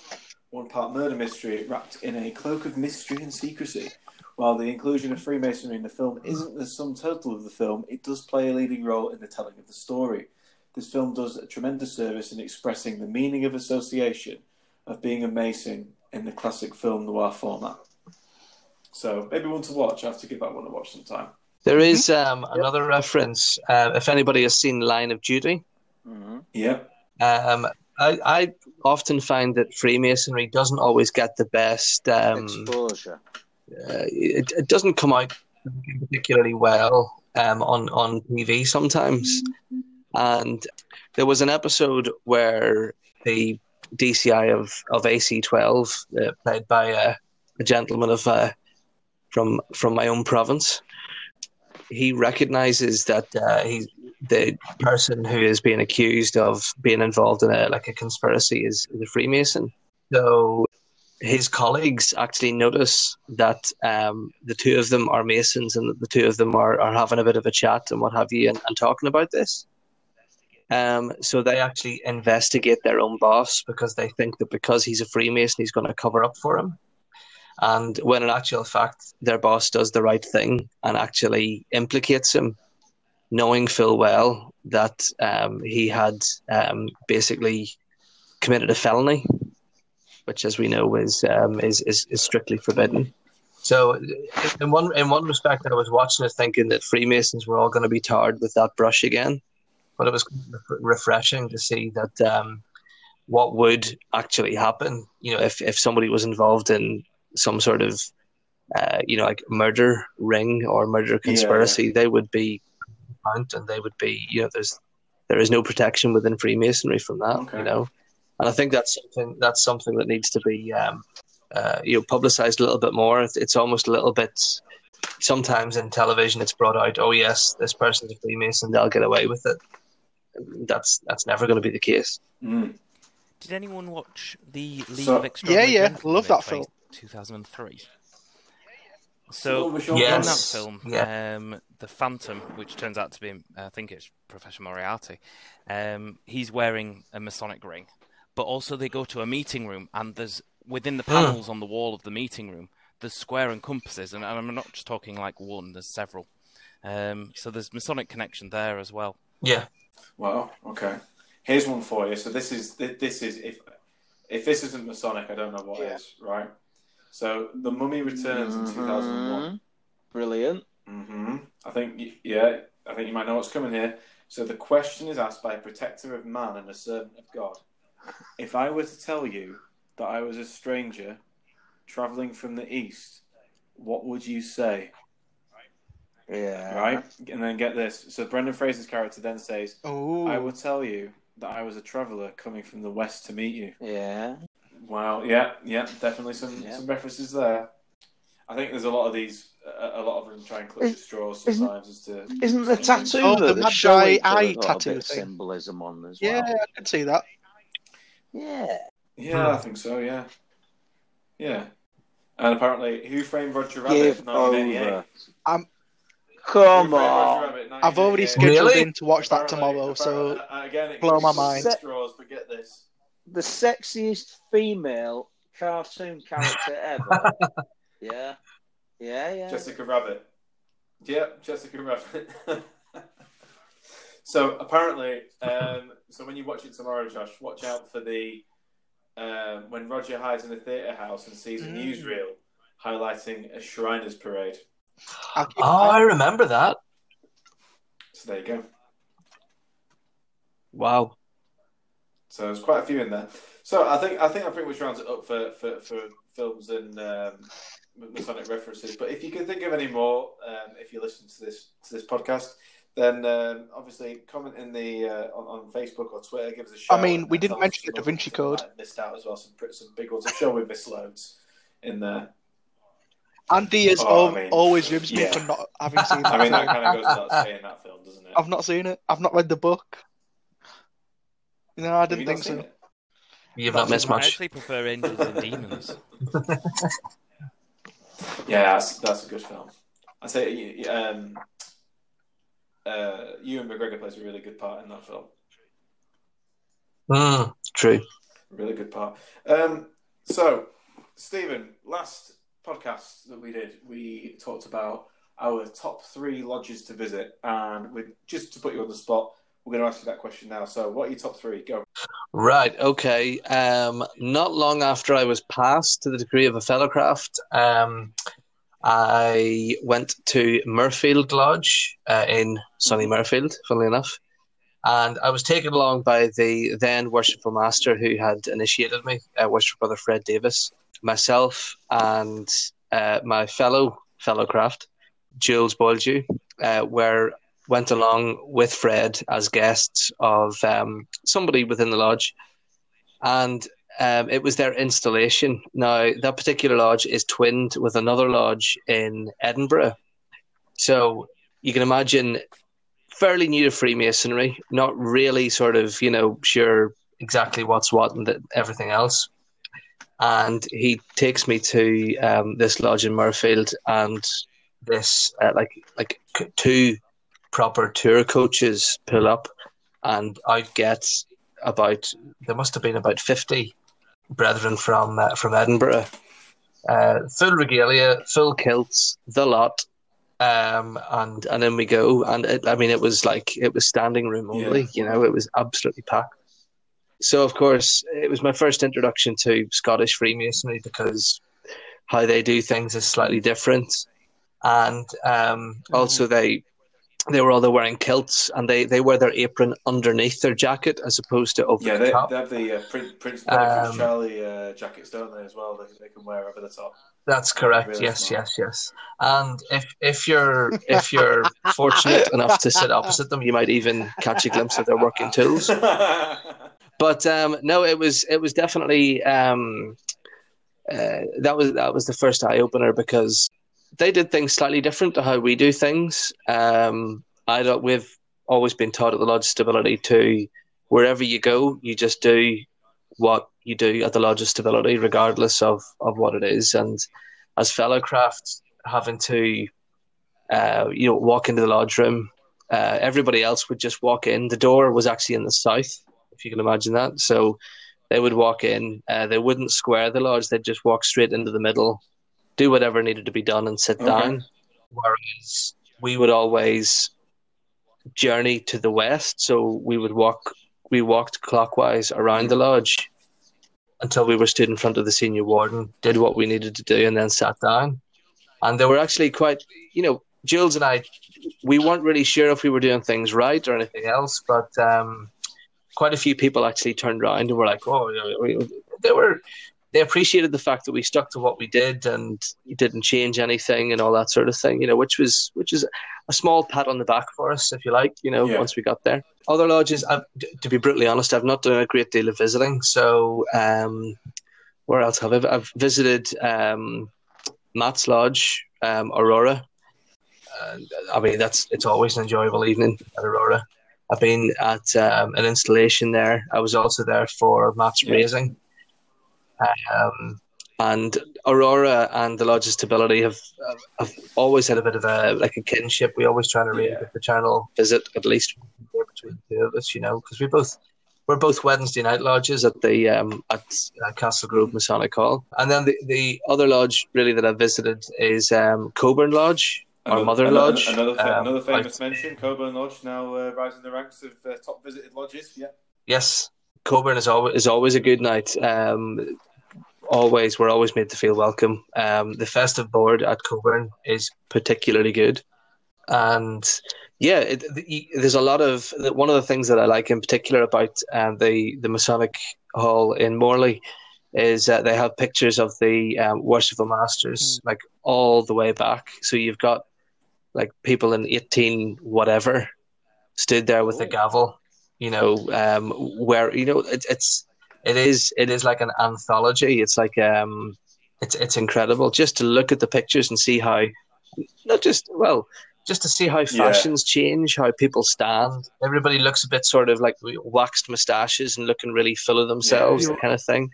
one-part murder mystery wrapped in a cloak of mystery and secrecy. While the inclusion of Freemasonry in the film isn't the sum total of the film, it does play a leading role in the telling of the story. This film does a tremendous service in expressing the meaning of association of being a Mason in the classic film noir format. So maybe one to watch. I have to give that one a watch sometime. There is um, another reference. Uh, if anybody has seen Line of Duty, Mm-hmm. Yeah. um, I, I often find that Freemasonry doesn't always get the best. Um, Exposure. uh, it, it doesn't come out particularly well um, on on TV sometimes. And there was an episode where the DCI of of AC12, uh, played by uh, a gentleman of uh, from from my own province, he recognizes that uh, he's the person who is being accused of being involved in a like a conspiracy is, is a Freemason. So his colleagues actually notice that um, the two of them are Masons and that the two of them are, are having a bit of a chat and what have you and, and talking about this. Um, so they actually investigate their own boss because they think that because he's a Freemason, he's going to cover up for him. And when in actual fact, their boss does the right thing and actually implicates him, knowing full well that um, he had um, basically committed a felony which, as we know, is um, is, is is strictly forbidden. So, in one in one respect, I was watching it thinking that Freemasons were all going to be tarred with that brush again, but it was refreshing to see that um, what would actually happen. You know, if if somebody was involved in some sort of uh, you know like murder ring or murder conspiracy, they would be found and they would be you know there's there is no protection within Freemasonry from that. Okay. You know and I think that's something that's something that needs to be um, uh, you know publicized a little bit more. It's, it's almost a little bit. Sometimes in television, it's brought out. Oh yes, this person's a Freemason; they'll get away with it. That's that's never going to be the case. Mm. Did anyone watch the League So- of Extraordinary Yeah, yeah, love that film. 2003. So with Sean in that film, Yeah. um, the Phantom, which turns out to be, I think it's Professor Moriarty, um, he's wearing a Masonic ring, but also they go to a meeting room, and there's within the panels on the wall of the meeting room, there's square and compasses, and I'm not just talking like one, there's several. Um, so there's Masonic connection there as well. Yeah, Wow. Okay. Here's one for you. So this is this is if if this isn't Masonic, I don't know what what is. Right. So the Mummy returns in two thousand one. Mhm. Brilliant. Mm-hmm. I think yeah. I think you might know what's coming here. So the question is asked by a protector of man and a servant of God. If I were to tell you that I was a stranger traveling from the east, what would you say? Yeah. right? And then get this. So Brendan Fraser's character then says, Oh, "I will tell you that I was a traveller coming from the west to meet you." Yeah. Wow. Yeah. Yeah. Definitely some Yeah. some references there. I think there's a lot of these. A, a lot of them try and clutch at Is- straws isn't- sometimes as to. Isn't the tattoo Oh, the that Mad they're showing Guy eye tattoo thing. symbolism on as well? yeah. I can see that. Yeah. Yeah, I think so. Yeah. Yeah. And apparently, Who Framed Roger Rabbit? Give over. I'm- Come on. Rabbit, I've already scheduled Really? in to watch that Apparently- tomorrow, so uh, again, it blow my mind. Straws, but get this. The sexiest female cartoon character ever. yeah. Yeah, yeah. Jessica Rabbit. Yep, Jessica Rabbit. so apparently, um, so when you watch it tomorrow, Josh, watch out for the um, when Roger hides in a theatre house and sees a Mm. newsreel highlighting a Shriners parade. Oh, I remember that. So there you go. Wow. So there's quite a few in there. So I think I think I pretty much rounds it up for, for, for films and um, Masonic references. But if you can think of any more, um, if you listen to this to this podcast, then um, obviously comment in the uh, on, on Facebook or Twitter. Give us a shout. I mean, we didn't mention the Da Vinci ones that we Code. Missed out as well. Some some big ones. I'm sure we missed loads in there. Andy has Oh, I mean, always ribs me yeah. for not having seen that. I mean, that kind of goes without saying that film, doesn't it? I've not seen it. I've not read the book. No, I didn't you think so. You've not missed much. I much. actually prefer Angels and Demons. Yeah, that's, that's a good film. I'd say, um, uh, Ewan McGregor plays a really good part in that film. Mm, true. Really good part. Um, so, Stephen, last podcast that we did, we talked about our top three lodges to visit, and we just to put you on the spot, we're going to ask you that question now. So, what are your top three? Go. Right. Okay. Um, not long after I was passed to the degree of a fellowcraft, um, I went to Mirfield Lodge uh, in sunny Mirfield, funnily enough, and I was taken along by the then worshipful master who had initiated me, uh, worshipful brother Fred Davis, myself, and uh, my fellow fellowcraft, Jules Boldew, uh, were went along with Fred as guests of um, somebody within the lodge, and um, it was their installation. Now, that particular lodge is twinned with another lodge in Edinburgh, so you can imagine fairly new to Freemasonry, not really sort of you know sure exactly what's what and th- everything else. And he takes me to um, this lodge in Mirfield, and this uh, like like two proper tour coaches pull up, and out get about there must have been about fifty brethren from uh, from Edinburgh, uh, full regalia, full kilts, the lot, um, and and then we go, and it, I mean it was like it was standing room only, Yeah. you know, it was absolutely packed. So of course it was my first introduction to Scottish Freemasonry because how they do things is slightly different, and um, also they they were all there wearing kilts and they, they wear their apron underneath their jacket as opposed to over Yeah, the they, top. they have the uh, Prince, Prince Um, Charlie uh, jackets, don't they, as well? They, they can wear over the top. That's correct. Really yes, smart. yes, yes. And if if you're if you're fortunate enough to sit opposite them, you might even catch a glimpse of their working tools. But um, no, it was it was definitely um, uh, that was that was the first eye opener because they did things slightly different to how we do things. Um, I don't. We've always been taught at the lodge stability to wherever you go, you just do what you do at the lodge of stability, regardless of of what it is. And as fellow craft, having to uh, you know walk into the lodge room, uh, everybody else would just walk in. The door was actually in the south if you can imagine that. So they would walk in, uh, they wouldn't square the lodge, they'd just walk straight into the middle, do whatever needed to be done, and sit Okay. down. Whereas we would always journey to the west, so we would walk, we walked clockwise around the lodge until we were stood in front of the senior warden, did what we needed to do, and then sat down. And they were actually quite, you know, Jules and I, we weren't really sure if we were doing things right or anything else, but um, quite a few people actually turned around and were like, "Oh, you know, we- they were." They appreciated the fact that we stuck to what we did and didn't change anything and all that sort of thing, you know, which was which is a small pat on the back for us, if you like. You know, Yeah. once we got there. Other lodges, I've, to be brutally honest, I've not done a great deal of visiting. So, um, where else have I? I've visited um, Matt's Lodge, um, Aurora. And, I mean, that's it's always an enjoyable evening at Aurora. I've been at um, an installation there. I was also there for Matt's Yeah. raising. Um, and Aurora and the Lodge of Stability have have always had a bit of a like a kinship. We always try to arrange Yeah. a fraternal visit at least between the two of us, you know, because we both we're both Wednesday night lodges at the um, at uh, Castle Grove Masonic Hall, and then the, the other lodge really that I visited is um, Cockburn Lodge, our mother another, lodge. Another, um, another famous mention, Cockburn Lodge, now uh, rising the ranks of uh, top visited lodges. Yeah. Yes, Cockburn is always is always a good night. Um, always, we're always made to feel welcome. Um, the festive board at Cockburn is particularly good, and yeah, it, the, there's a lot of one of the things that I like in particular about um, the the Masonic Hall in Morley is that they have pictures of the um, worshipful masters like all the way back. So you've got like people in eighteen whatever stood there with a gavel you know, um, where you know it, it's it is it is like an anthology. It's like um, it's it's incredible just to look at the pictures and see how not just well just to see how fashions change, how people stand. Everybody looks a bit sort of like waxed moustaches and looking really full of themselves, Yeah. that kind of thing.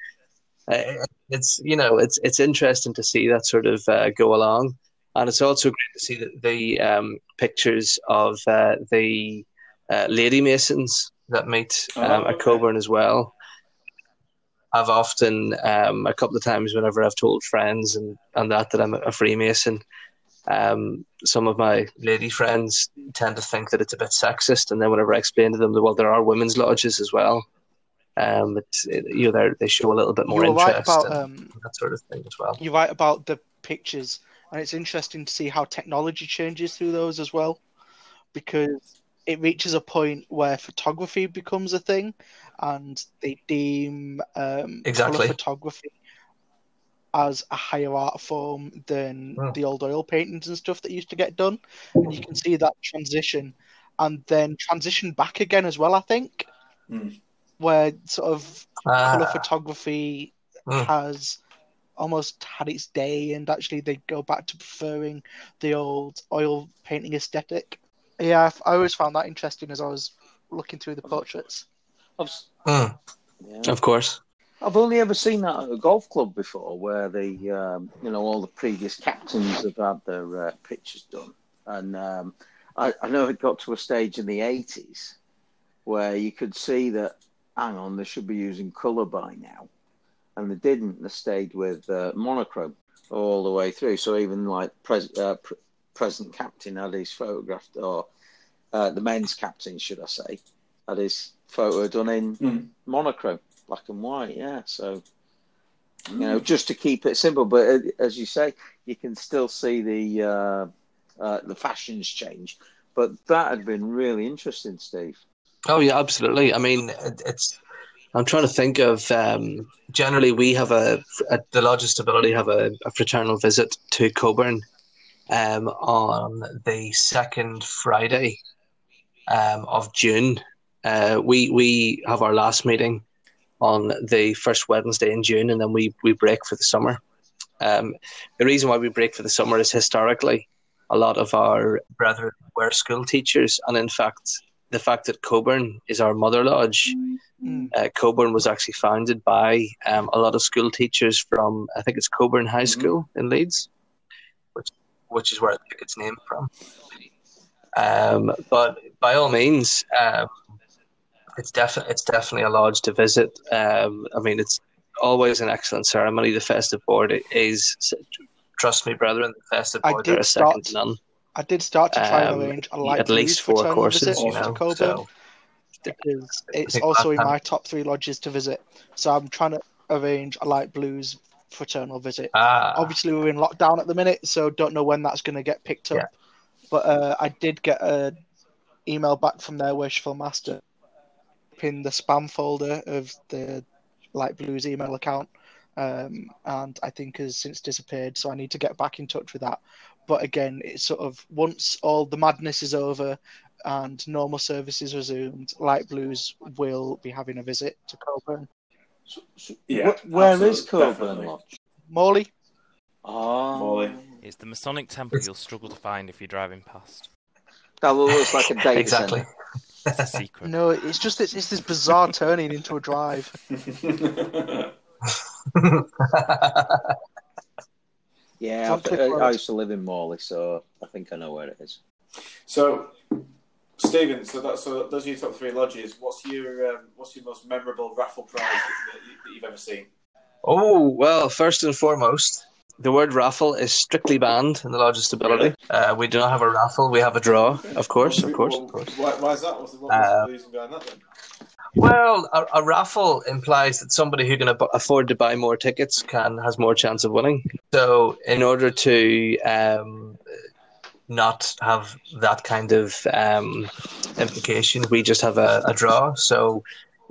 Uh, it's you know it's it's interesting to see that sort of uh, go along, and it's also great to see the, the um, pictures of uh, the uh, lady masons that meet um, Oh, at. Cockburn as well. I've often, um, a couple of times, whenever I've told friends and, and that that I'm a Freemason, um, some of my lady friends tend to think that it's a bit sexist, and then whenever I explain to them that well, there are women's lodges as well, um, it's, it, you know they're- show a little bit more you were right interest about and um, that sort of thing as well. you're right about the pictures, and it's interesting to see how technology changes through those as well, because it reaches a point where photography becomes a thing, and they deem um, Exactly. color photography as a higher art form than Mm. the old oil paintings and stuff that used to get done, and you can see that transition, and then transition back again as well. I think, Mm. where sort of color Ah, photography Mm. has almost had its day, and actually they go back to preferring the old oil painting aesthetic. Yeah, I've- I always found that interesting as I was looking through the portraits. I've, mm, yeah. of course. I've only ever seen that at a golf club before, where the um, you know all the previous captains have had their uh, pictures done, and um, I, I know it got to a stage in the eighties where you could see that. Hang on, they should be using colour by now, and they didn't. They stayed with uh, monochrome all the way through. So even like pres- uh, pr- present captain had his photograph, or uh, the men's captain, should I say, had his photo done in Mm. monochrome, black and white. Yeah, so you know, just to keep it simple. But uh, as you say, you can still see the uh, uh, the fashions change. But that had been really interesting, Steve. Oh yeah, absolutely. I mean, it, it's. I'm trying to think of. Um, generally, we have a at the Lodge of Stability have a, a fraternal visit to Cockburn um, on the second Friday um, of June. Uh, we we have our last meeting on the first Wednesday in June, and then we we break for the summer. Um, the reason why we break for the summer is historically a lot of our brethren were school teachers, and in fact, the fact that Cockburn is our mother lodge. Mm. Uh, Cockburn was actually founded by um, a lot of school teachers from I think it's Cockburn High Mhm. School in Leeds, which is where I took its name from. Um, but by all means, um, it's definitely it's definitely a lodge to visit. Um, I mean, it's always an excellent ceremony. The festive board is, trust me, brethren, the festive board are a second to none. I did start to try Um, and arrange a light at least blues four courses, you know. So because it's also in my top three lodges to visit. So I'm trying to arrange a light blues fraternal visit. ah, Obviously, we're in lockdown at the minute, so don't know when that's going to get picked up. Yeah. But uh, I did get an email back from their worshipful master in the spam folder of the Light Blues email account, um, and I think has since disappeared. So I need to get back in touch with that. but again, it's sort of once all the madness is over and normal services resumed, Light Blues will be having a visit to Cockburn. Yeah, Wh- where is absolutely, Cockburn. Lodge? Morley, Oh, Morley. It's the Masonic Temple you'll struggle to find if you're driving past. that looks like a data exactly. center. It's a secret. no, it's just it's, it's this bizarre turning into a drive. Yeah, I, I, I used to live in Morley, so I think I know where it is. so, Stephen, so that so those are your top three lodges. What's your um, what's your most memorable raffle prize that, you, that you've ever seen? Oh, well, first and foremost, the word raffle is strictly banned in the Lodge of Stability. Uh, we do not have a raffle, we have a draw, of course, of course, of course. Why, why is that? What's the, Uh, the reason behind that then? Well, a, a raffle implies that somebody who can ab- afford to buy more tickets can has more chance of winning. So, in order to um, not have that kind of um, implication, we just have a, a draw. So,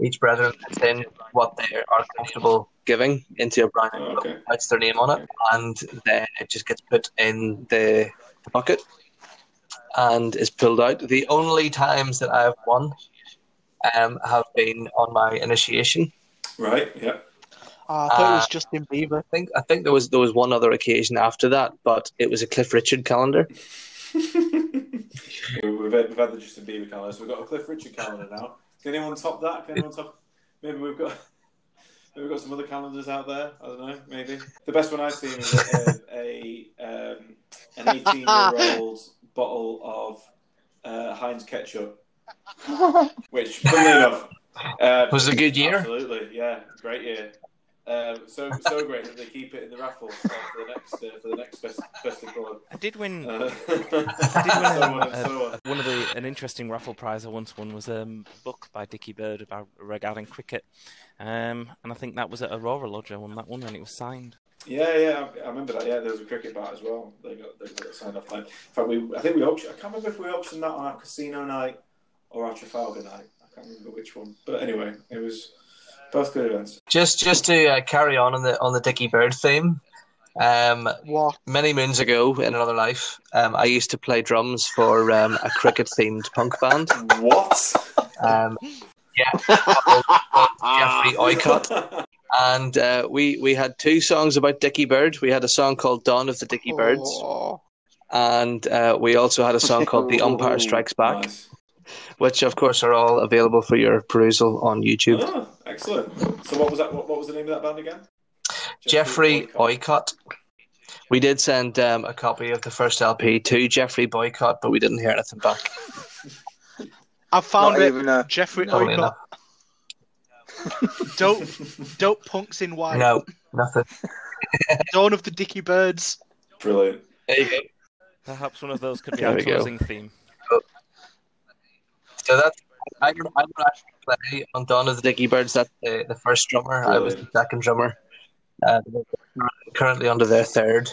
each brethren puts in what they are comfortable giving into a brand Oh, envelope, okay. writes their name on it, and then it just gets put in the bucket and is pulled out. The only times that I have won um, have been on my initiation. Right. Yeah. Ah, I thought it was Uh, Justin Bieber. I think I think there was there was one other occasion after that, but it was a Cliff Richard calendar. We've, had, we've had the Justin Bieber calendar, so we've got a Cliff Richard calendar now. Can anyone top that? Can anyone top? Maybe we've got. Maybe we've got some other calendars out there. I don't know. Maybe the best one I've seen is a, a um, an eighteen-year-old bottle of uh, Heinz ketchup, which, funnily enough, uh, Was a good year? Absolutely, yeah, great year. Um, so so great that they keep it in the raffle uh, for the next uh, for the next fest- festival. I did win. Uh, I did win so on a- so on. one of the an interesting raffle prize I once won was um, a book by Dickie Bird about regarding cricket, um, and I think that was at Aurora Lodge. I won that one, and it was signed. Yeah, yeah, I, I remember that. Yeah, there was a cricket bat as well. They got they got signed off. Like, in fact, we I think we auctioned. I can't remember if we auctioned that on our casino night or our Trafalgar night. I can't remember which one. But anyway, it was both good events. Just just to uh, carry on on the on the Dickie Bird theme. Um, What? many moons ago, in another life, um, I used to play drums for um, a cricket-themed punk band. What? Um, yeah, called, called Geoffrey Oicott. and uh, we we had two songs about Dickie Bird. We had a song called "Dawn of the Dickie Birds," Oh. and uh, we also had a song called "The Umpire Strikes Back," Nice. Which of course are all available for your perusal on YouTube. Oh, excellent. So what was that? What, what was the name of that band again? Geoffrey Boycott. Boycott. We did send um, a copy of the first LP to Geoffrey Boycott, but we didn't hear anything back. I found Not it. even a Jeffrey Funnily Oicott. enough. Dope, dope punks in white. No, nothing. Dawn of the Dicky Birds. Brilliant. There you go. Perhaps one of those could be There our we go. closing theme. So that's I, I actually play on Dawn of the Dicky Birds. That's the, the first drummer. I was the second drummer. Uh, currently under their third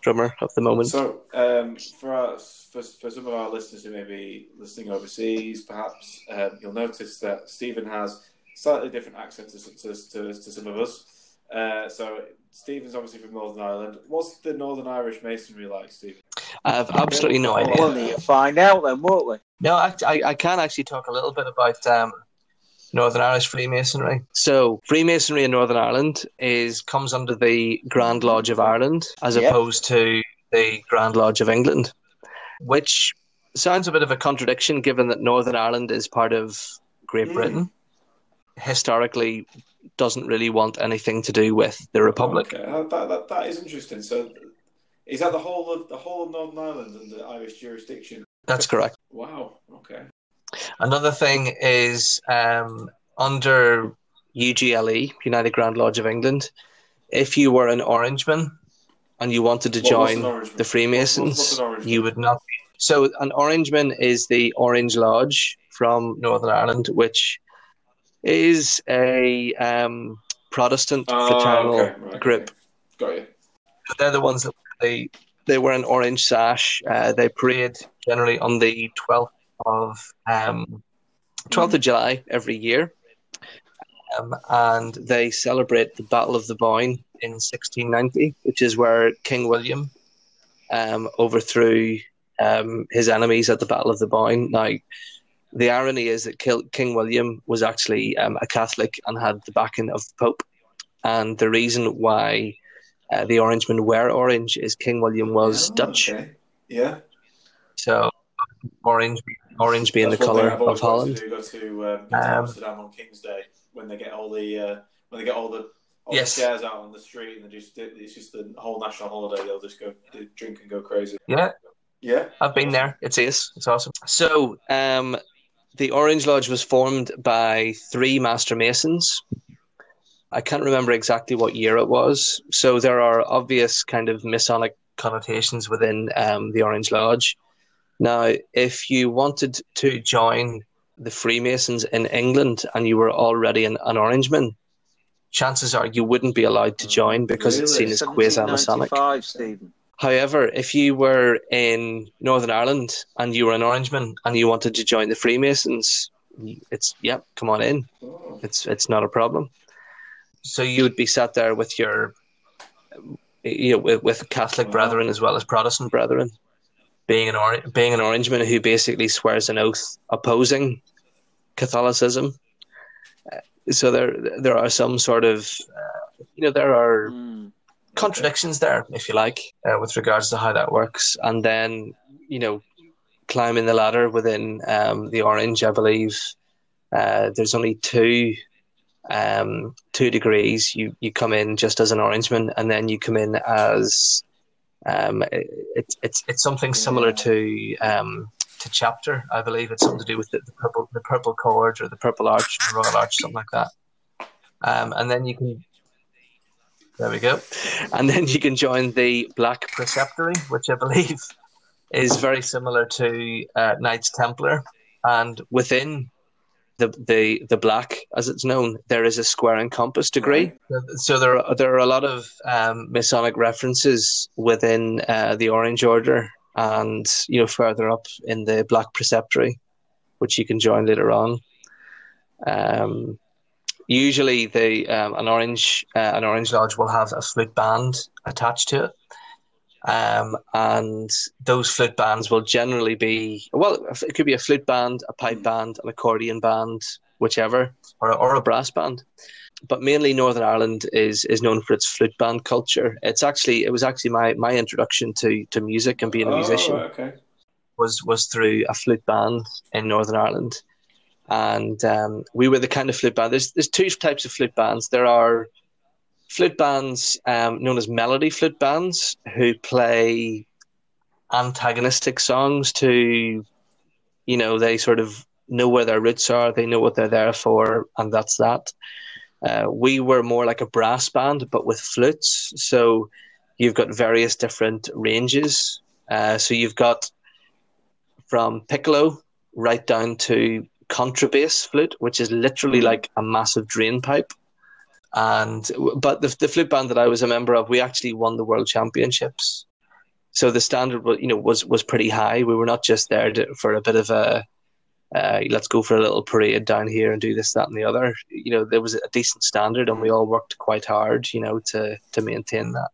drummer at the moment. So, um, for, our, for for some of our listeners who may be listening overseas, perhaps um, you'll notice that Stephen has slightly different accent to, to, to, to some of us. Uh, so, Stephen's obviously from Northern Ireland. What's the Northern Irish masonry like, Stephen? I have absolutely no idea. We'll need to find out then, won't we? No, I, I, I can actually talk a little bit about um, Northern Irish Freemasonry. So, Freemasonry in Northern Ireland is comes under the Grand Lodge of Ireland as Yep. opposed to the Grand Lodge of England, which sounds a bit of a contradiction given that Northern Ireland is part of Great Mm. Britain. Historically, doesn't really want anything to do with the Republic. Okay, uh, that, that, that is interesting. So, is that the whole of the whole of Northern Ireland under Irish jurisdiction? That's correct. Wow. Okay. Another thing is um, under UGLE, United Grand Lodge of England, if you were an Orangeman and you wanted to What- join the Freemasons, an you would not. So, an Orangeman is the Orange Lodge from Northern Ireland, which is a um, Protestant Ah, fraternal okay, right, group. okay. Got you. They're the ones that they they wear an orange sash. Uh, they parade generally on the twelfth of um, 12th of July every year, um, and they celebrate the Battle of the Boyne in 1690, which is where King William um, overthrew um, his enemies at the Battle of the Boyne. Now, the irony is that King William was actually um, a Catholic and had the backing of the Pope. And the reason why uh, the Orangemen were orange is King William was Oh, Dutch. okay. Yeah. So, orange, orange being That's the colour of Holland. To do, go to, um, to Um, Amsterdam on King's Day when they get all the uh, when they get all the all Yes. the chairs out on the street and they just it's just the whole national holiday. They'll just go drink and go crazy. Yeah, Yeah. I've been there. It's ace. It's awesome. So, um, the Orange Lodge was formed by three Master Masons. I can't remember exactly what year it was. So there are obvious kind of Masonic connotations within um, the Orange Lodge. Now, if you wanted to join the Freemasons in England and you were already an, an Orangeman, chances are you wouldn't be allowed to join because it's seen as quasi Masonic. 1795, Stephen. However, if you were in Northern Ireland and you were an Orangeman and you wanted to join the Freemasons, it's yep, come on in. It's it's not a problem. So you would be sat there with your, you know, with, with Catholic brethren as well as Protestant brethren, being an or- being an Orangeman who basically swears an oath opposing Catholicism. Uh, So there there are some sort of, uh, you know, there are Mm. contradictions there, if you like, uh, with regards to how that works. And then, you know, climbing the ladder within um, the orange, I believe uh, there's only two um, two degrees. You you come in just as an orangeman, and then you come in as um, it, it's it's it's something similar to um, to chapter. I believe it's something to do with the, the purple the purple cord or the purple arch, the royal arch, something like that. Um, and then you can there we go. And then you can join the Black Preceptory, which I believe is very similar to uh, Knights Templar. And within the, the the black, as it's known, there is a square and compass degree. So there are, there are a lot of um, Masonic references within uh, the Orange Order, and you know further up in the Black Preceptory, which you can join later on. Um, usually the um, an orange uh, an orange lodge will have a flute band attached to it um, and those flute bands will generally be well it could be a flute band a pipe band an accordion band whichever or a, or a brass band but mainly northern ireland is is known for its flute band culture it's actually it was actually my my introduction to to music and being a Oh, musician okay. was was through a flute band in Northern Ireland, and um, we were the kind of flute band. There's there's two types of flute bands. There are flute bands um, known as melody flute bands who play antagonistic songs to, you know, they sort of know where their roots are, they know what they're there for, and that's that. Uh, we were more like a brass band, but with flutes. So you've got various different ranges. Uh, so you've got from piccolo right down to contrabass flute, which is literally like a massive drain pipe. And but the the flute band that I was a member of, we actually won the world championships. So the standard, was, you know, was was pretty high. We were not just there to, for a bit of a uh, let's go for a little parade down here and do this, that, and the other. You know, there was a decent standard, and we all worked quite hard, you know, to to maintain that.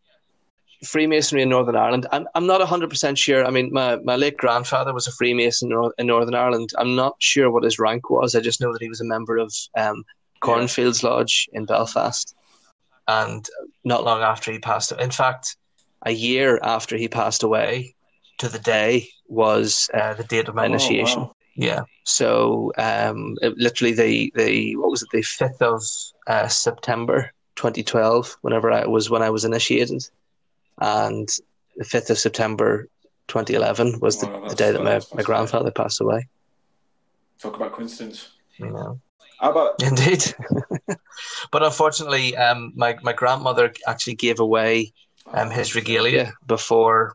Freemasonry in Northern Ireland. I'm I'm not hundred percent sure. I mean, my, my late grandfather was a Freemason in in Northern Ireland. I'm not sure what his rank was. I just know that he was a member of um, Cornfields Lodge in Belfast, and not long after he passed. In fact, a year after he passed away, to the day was uh, the date of my Oh, initiation. wow. Yeah. So um, it, literally the the what was it the fifth of uh, September 2012. Whenever I was when I was initiated, and the fifth of September 2011 was the, Wow, the day that my, my grandfather passed away. Talk about coincidence. You know. How about Indeed. but unfortunately, um, my my grandmother actually gave away um, his regalia before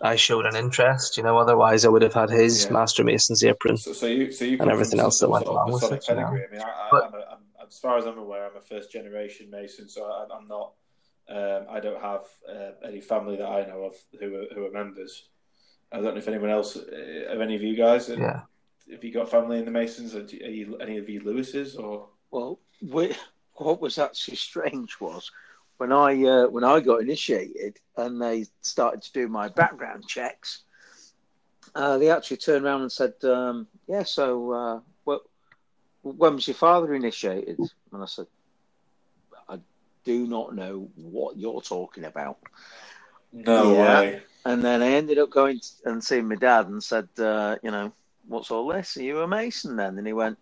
I showed an interest. You know, otherwise I would have had his Yeah. Master Mason's apron. So, so you, so you And everything else that went along with it, you know. I mean, I, I, But- I'm, a, I'm, as far as I'm aware, I'm a first generation Mason, so I, I'm not. Um, I don't have uh, any family that I know of who are, who are members. I don't know if anyone else, uh, of any of you guys, Yeah. Have you got family in the Masons? Are, are you any of you Lewises or? Well, we, what was actually strange was when I uh, when I got initiated and they started to do my background checks, uh, they actually turned around and said, um, "Yeah, so uh, what, when was your father initiated?" And I said, "I do not know what you're talking about." No Yeah. way. And then I ended up going and seeing my dad and said, uh, "You know, what's all this? Are you a mason then?" And he went,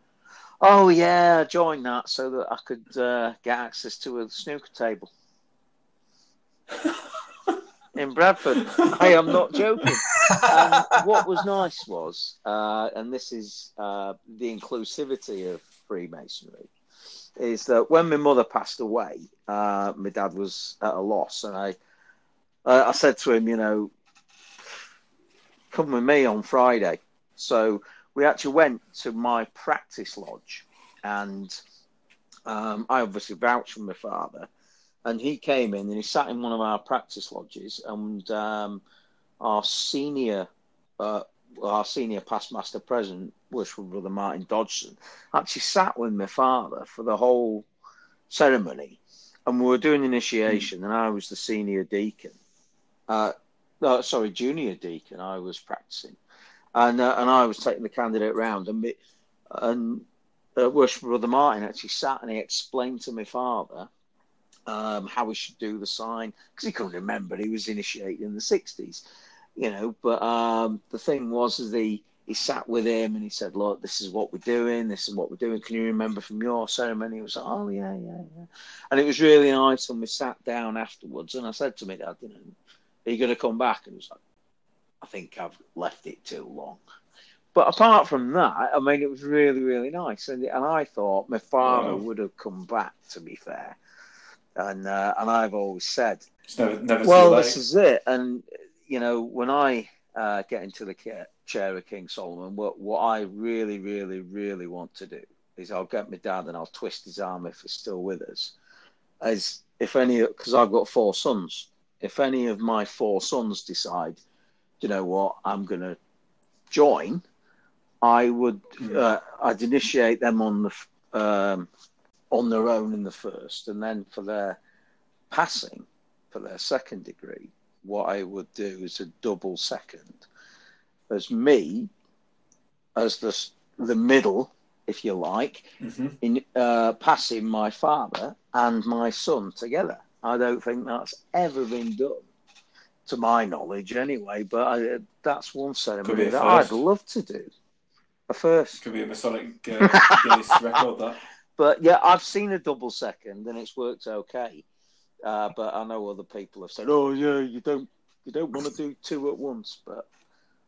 "Oh yeah, I joined that so that I could uh, get access to a snooker table." in Bradford. Hey, I am not joking. What was nice was, uh, and this is uh, the inclusivity of Freemasonry, is that when my mother passed away, uh, my dad was at a loss, and I, uh, I said to him, you know, come with me on Friday. So we actually went to my practice lodge, and um, I obviously vouched for my father and he came in and he sat in one of our practice lodges and um, our senior uh, our senior past master president worshipful brother martin dodgson actually sat with my father for the whole ceremony and we were doing initiation and i was the senior deacon uh, no, sorry junior deacon i was practicing and uh, and i was taking the candidate round and and uh, worshipful brother martin actually sat and he explained to my father um, how we should do the sign because he couldn't remember. He was initiated in the sixties, you know. But um, the thing was, is he he sat with him and he said, "Look, this is what we're doing. This is what we're doing. Can you remember from your ceremony?" He was like, "Oh yeah, yeah, yeah." And it was really nice. And we sat down afterwards, and I said to my dad, "You know, are you going to come back?" And he was like, "I think I've left it too long." But apart from that, I mean, it was really, really nice, and and I thought my father Wow. would have come back. To be fair, and uh, and I've always said, never, never well, this is it. And you know, when I uh, get into the chair of King Solomon, what what I really, really, really want to do is I'll get my dad and I'll twist his arm if he's still with us. As if any, because I've got four sons. If any of my four sons decide, you know what, I'm going to join, I would, uh, I'd initiate them on the um, on their own in the first, and then for their passing for their second degree, what I would do is a double second, as me, as the the middle, if you like, Mhm. in uh, passing my father and my son together. I don't think that's ever been done, to my knowledge, anyway. But I, that's one ceremony a that I'd love to do. A first. Could be a Masonic uh, Guinness record. That. But yeah, I've seen a double second and it's worked okay. Uh, but I know other people have said, "Oh yeah, you don't you don't want to do two at once." But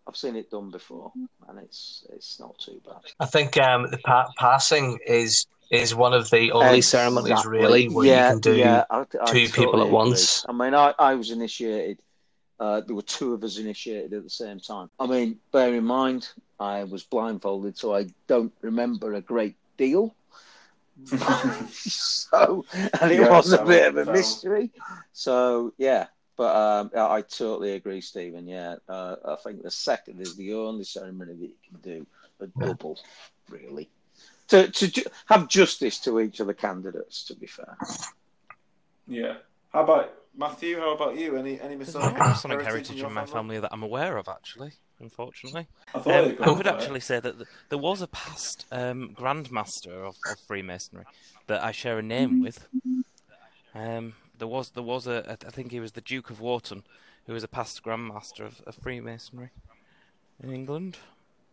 I've seen it done before, and it's it's not too bad. I think um, the pa- passing is is one of the only ceremonies really where yeah, you can do yeah, I, I two people at agree. once. I mean, I, I was initiated. Uh, there were two of us initiated at the same time. I mean, bear in mind, I was blindfolded, so I don't remember a great deal. so, and it Yeah, was a bit of a mystery. So, yeah, but um, I I totally agree, Stephen. Yeah, uh, I think the second is the only ceremony that you can do a Yeah. double, really, to to ju- have justice to each of the candidates. To be fair, Yeah. How about Matthew? How about you? Any any There's Masonic, no Masonic heritage, heritage your in my family that I'm aware of, actually. Unfortunately, I thought um, you'd I could for it. actually say that th- there was a past um, Grandmaster of, of Freemasonry that I share a name with. Um, there was there was a I think he was the Duke of Wharton, who was a past Grandmaster of, of Freemasonry in England,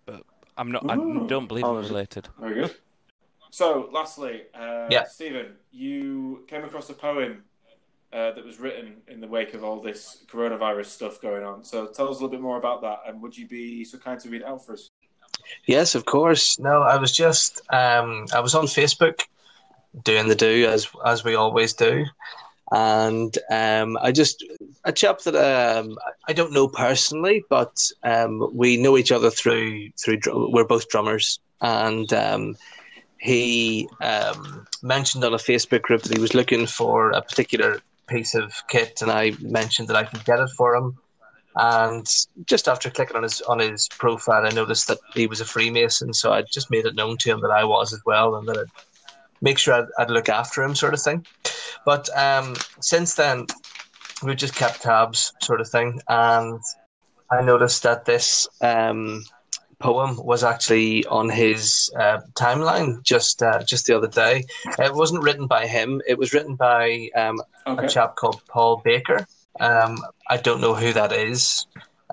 but I'm not. I don't believe Oh, I'm related. Very good. So, lastly, uh, Yeah. Stephen, you came across a poem uh, that was written in the wake of all this coronavirus stuff going on. So, tell us a little bit more about that, and would you be so kind to read out for us? Yes, of course. No, I was just um, I was on Facebook doing the do as as we always do, and um, I just a chap that um, I don't know personally, but um, we know each other through through we're both drummers, and um, he um, mentioned on a Facebook group that he was looking for a particular piece of kit, and I mentioned that I could get it for him. And just after clicking on his on his profile, I noticed that he was a Freemason. So I just made it known to him that I was as well, and that I'd make sure I'd, I'd look after him, sort of thing. But um, since then, we've just kept tabs, sort of thing, and I noticed that this um, poem was actually on his uh, timeline just uh, just the other day. It wasn't written by him; it was written by um, Okay. a chap called Paul Baker. Um, I don't know who that is,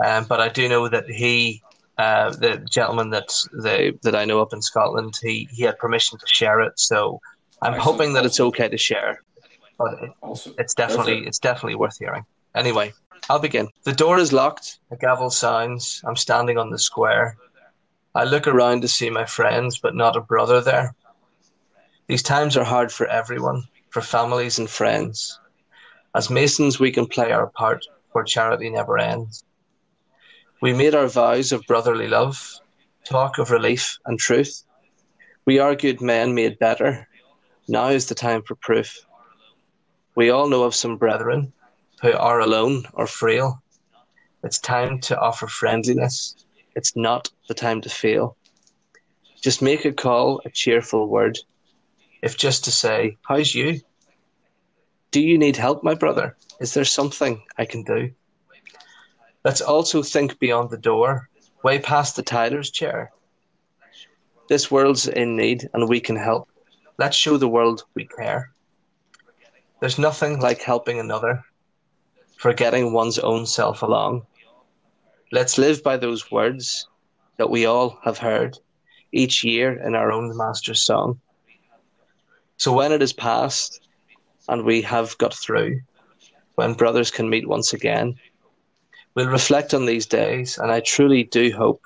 um, but I do know that he, uh, the gentleman that the, that I know up in Scotland, he, he had permission to share it. So I'm Excellent. hoping that it's okay to share, but it, Awesome. it's definitely it. it's definitely worth hearing. Anyway, I'll begin. The door is locked. A gavel sounds. I'm standing on the square. I look around to see my friends, but not a brother there. These times are hard for everyone, for families and friends. As Masons, we can play our part, for charity never ends. We made our vows of brotherly love, talk of relief and truth. We are good men made better. Now is the time for proof. We all know of some brethren who are alone or frail. It's time to offer friendliness. It's not the time to fail. Just make a call, a cheerful word, if just to say, How's you? Do you need help, my brother? Is there something I can do? Let's also think beyond the door, way past the tiler's chair. This world's in need and we can help. Let's show the world we care. There's nothing like helping another, forgetting one's own self along. Let's live by those words that we all have heard each year in our own Master's song. So when it is past and we have got through, when brothers can meet once again, we'll reflect on these days, and I truly do hope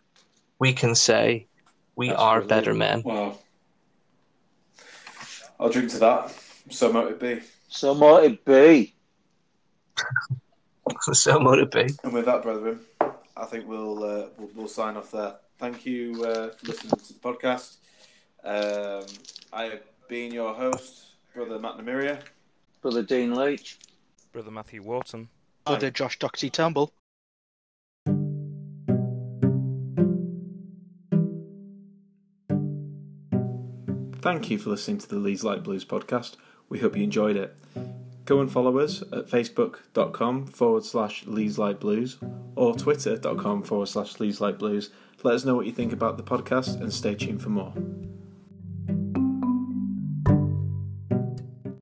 we can say we That's are brilliant. better men. Wow. I'll drink to that. So might it be. So might it be. so might it be. And with that, brethren, I think we'll uh, we'll, we'll sign off there. Thank you uh, for listening to the podcast. Um, I have been your host, brother Matt Namiria. Brother Dean Leach. Brother Matthew Wharton. Brother Josh Doxy Turnbull. Thank you for listening to the Leeds Light Blues podcast. We hope you enjoyed it. Go and follow us at facebook.com forward slash Leeds Light Blues or twitter.com forward slash Leeds Light Blues. Let us know what you think about the podcast and stay tuned for more.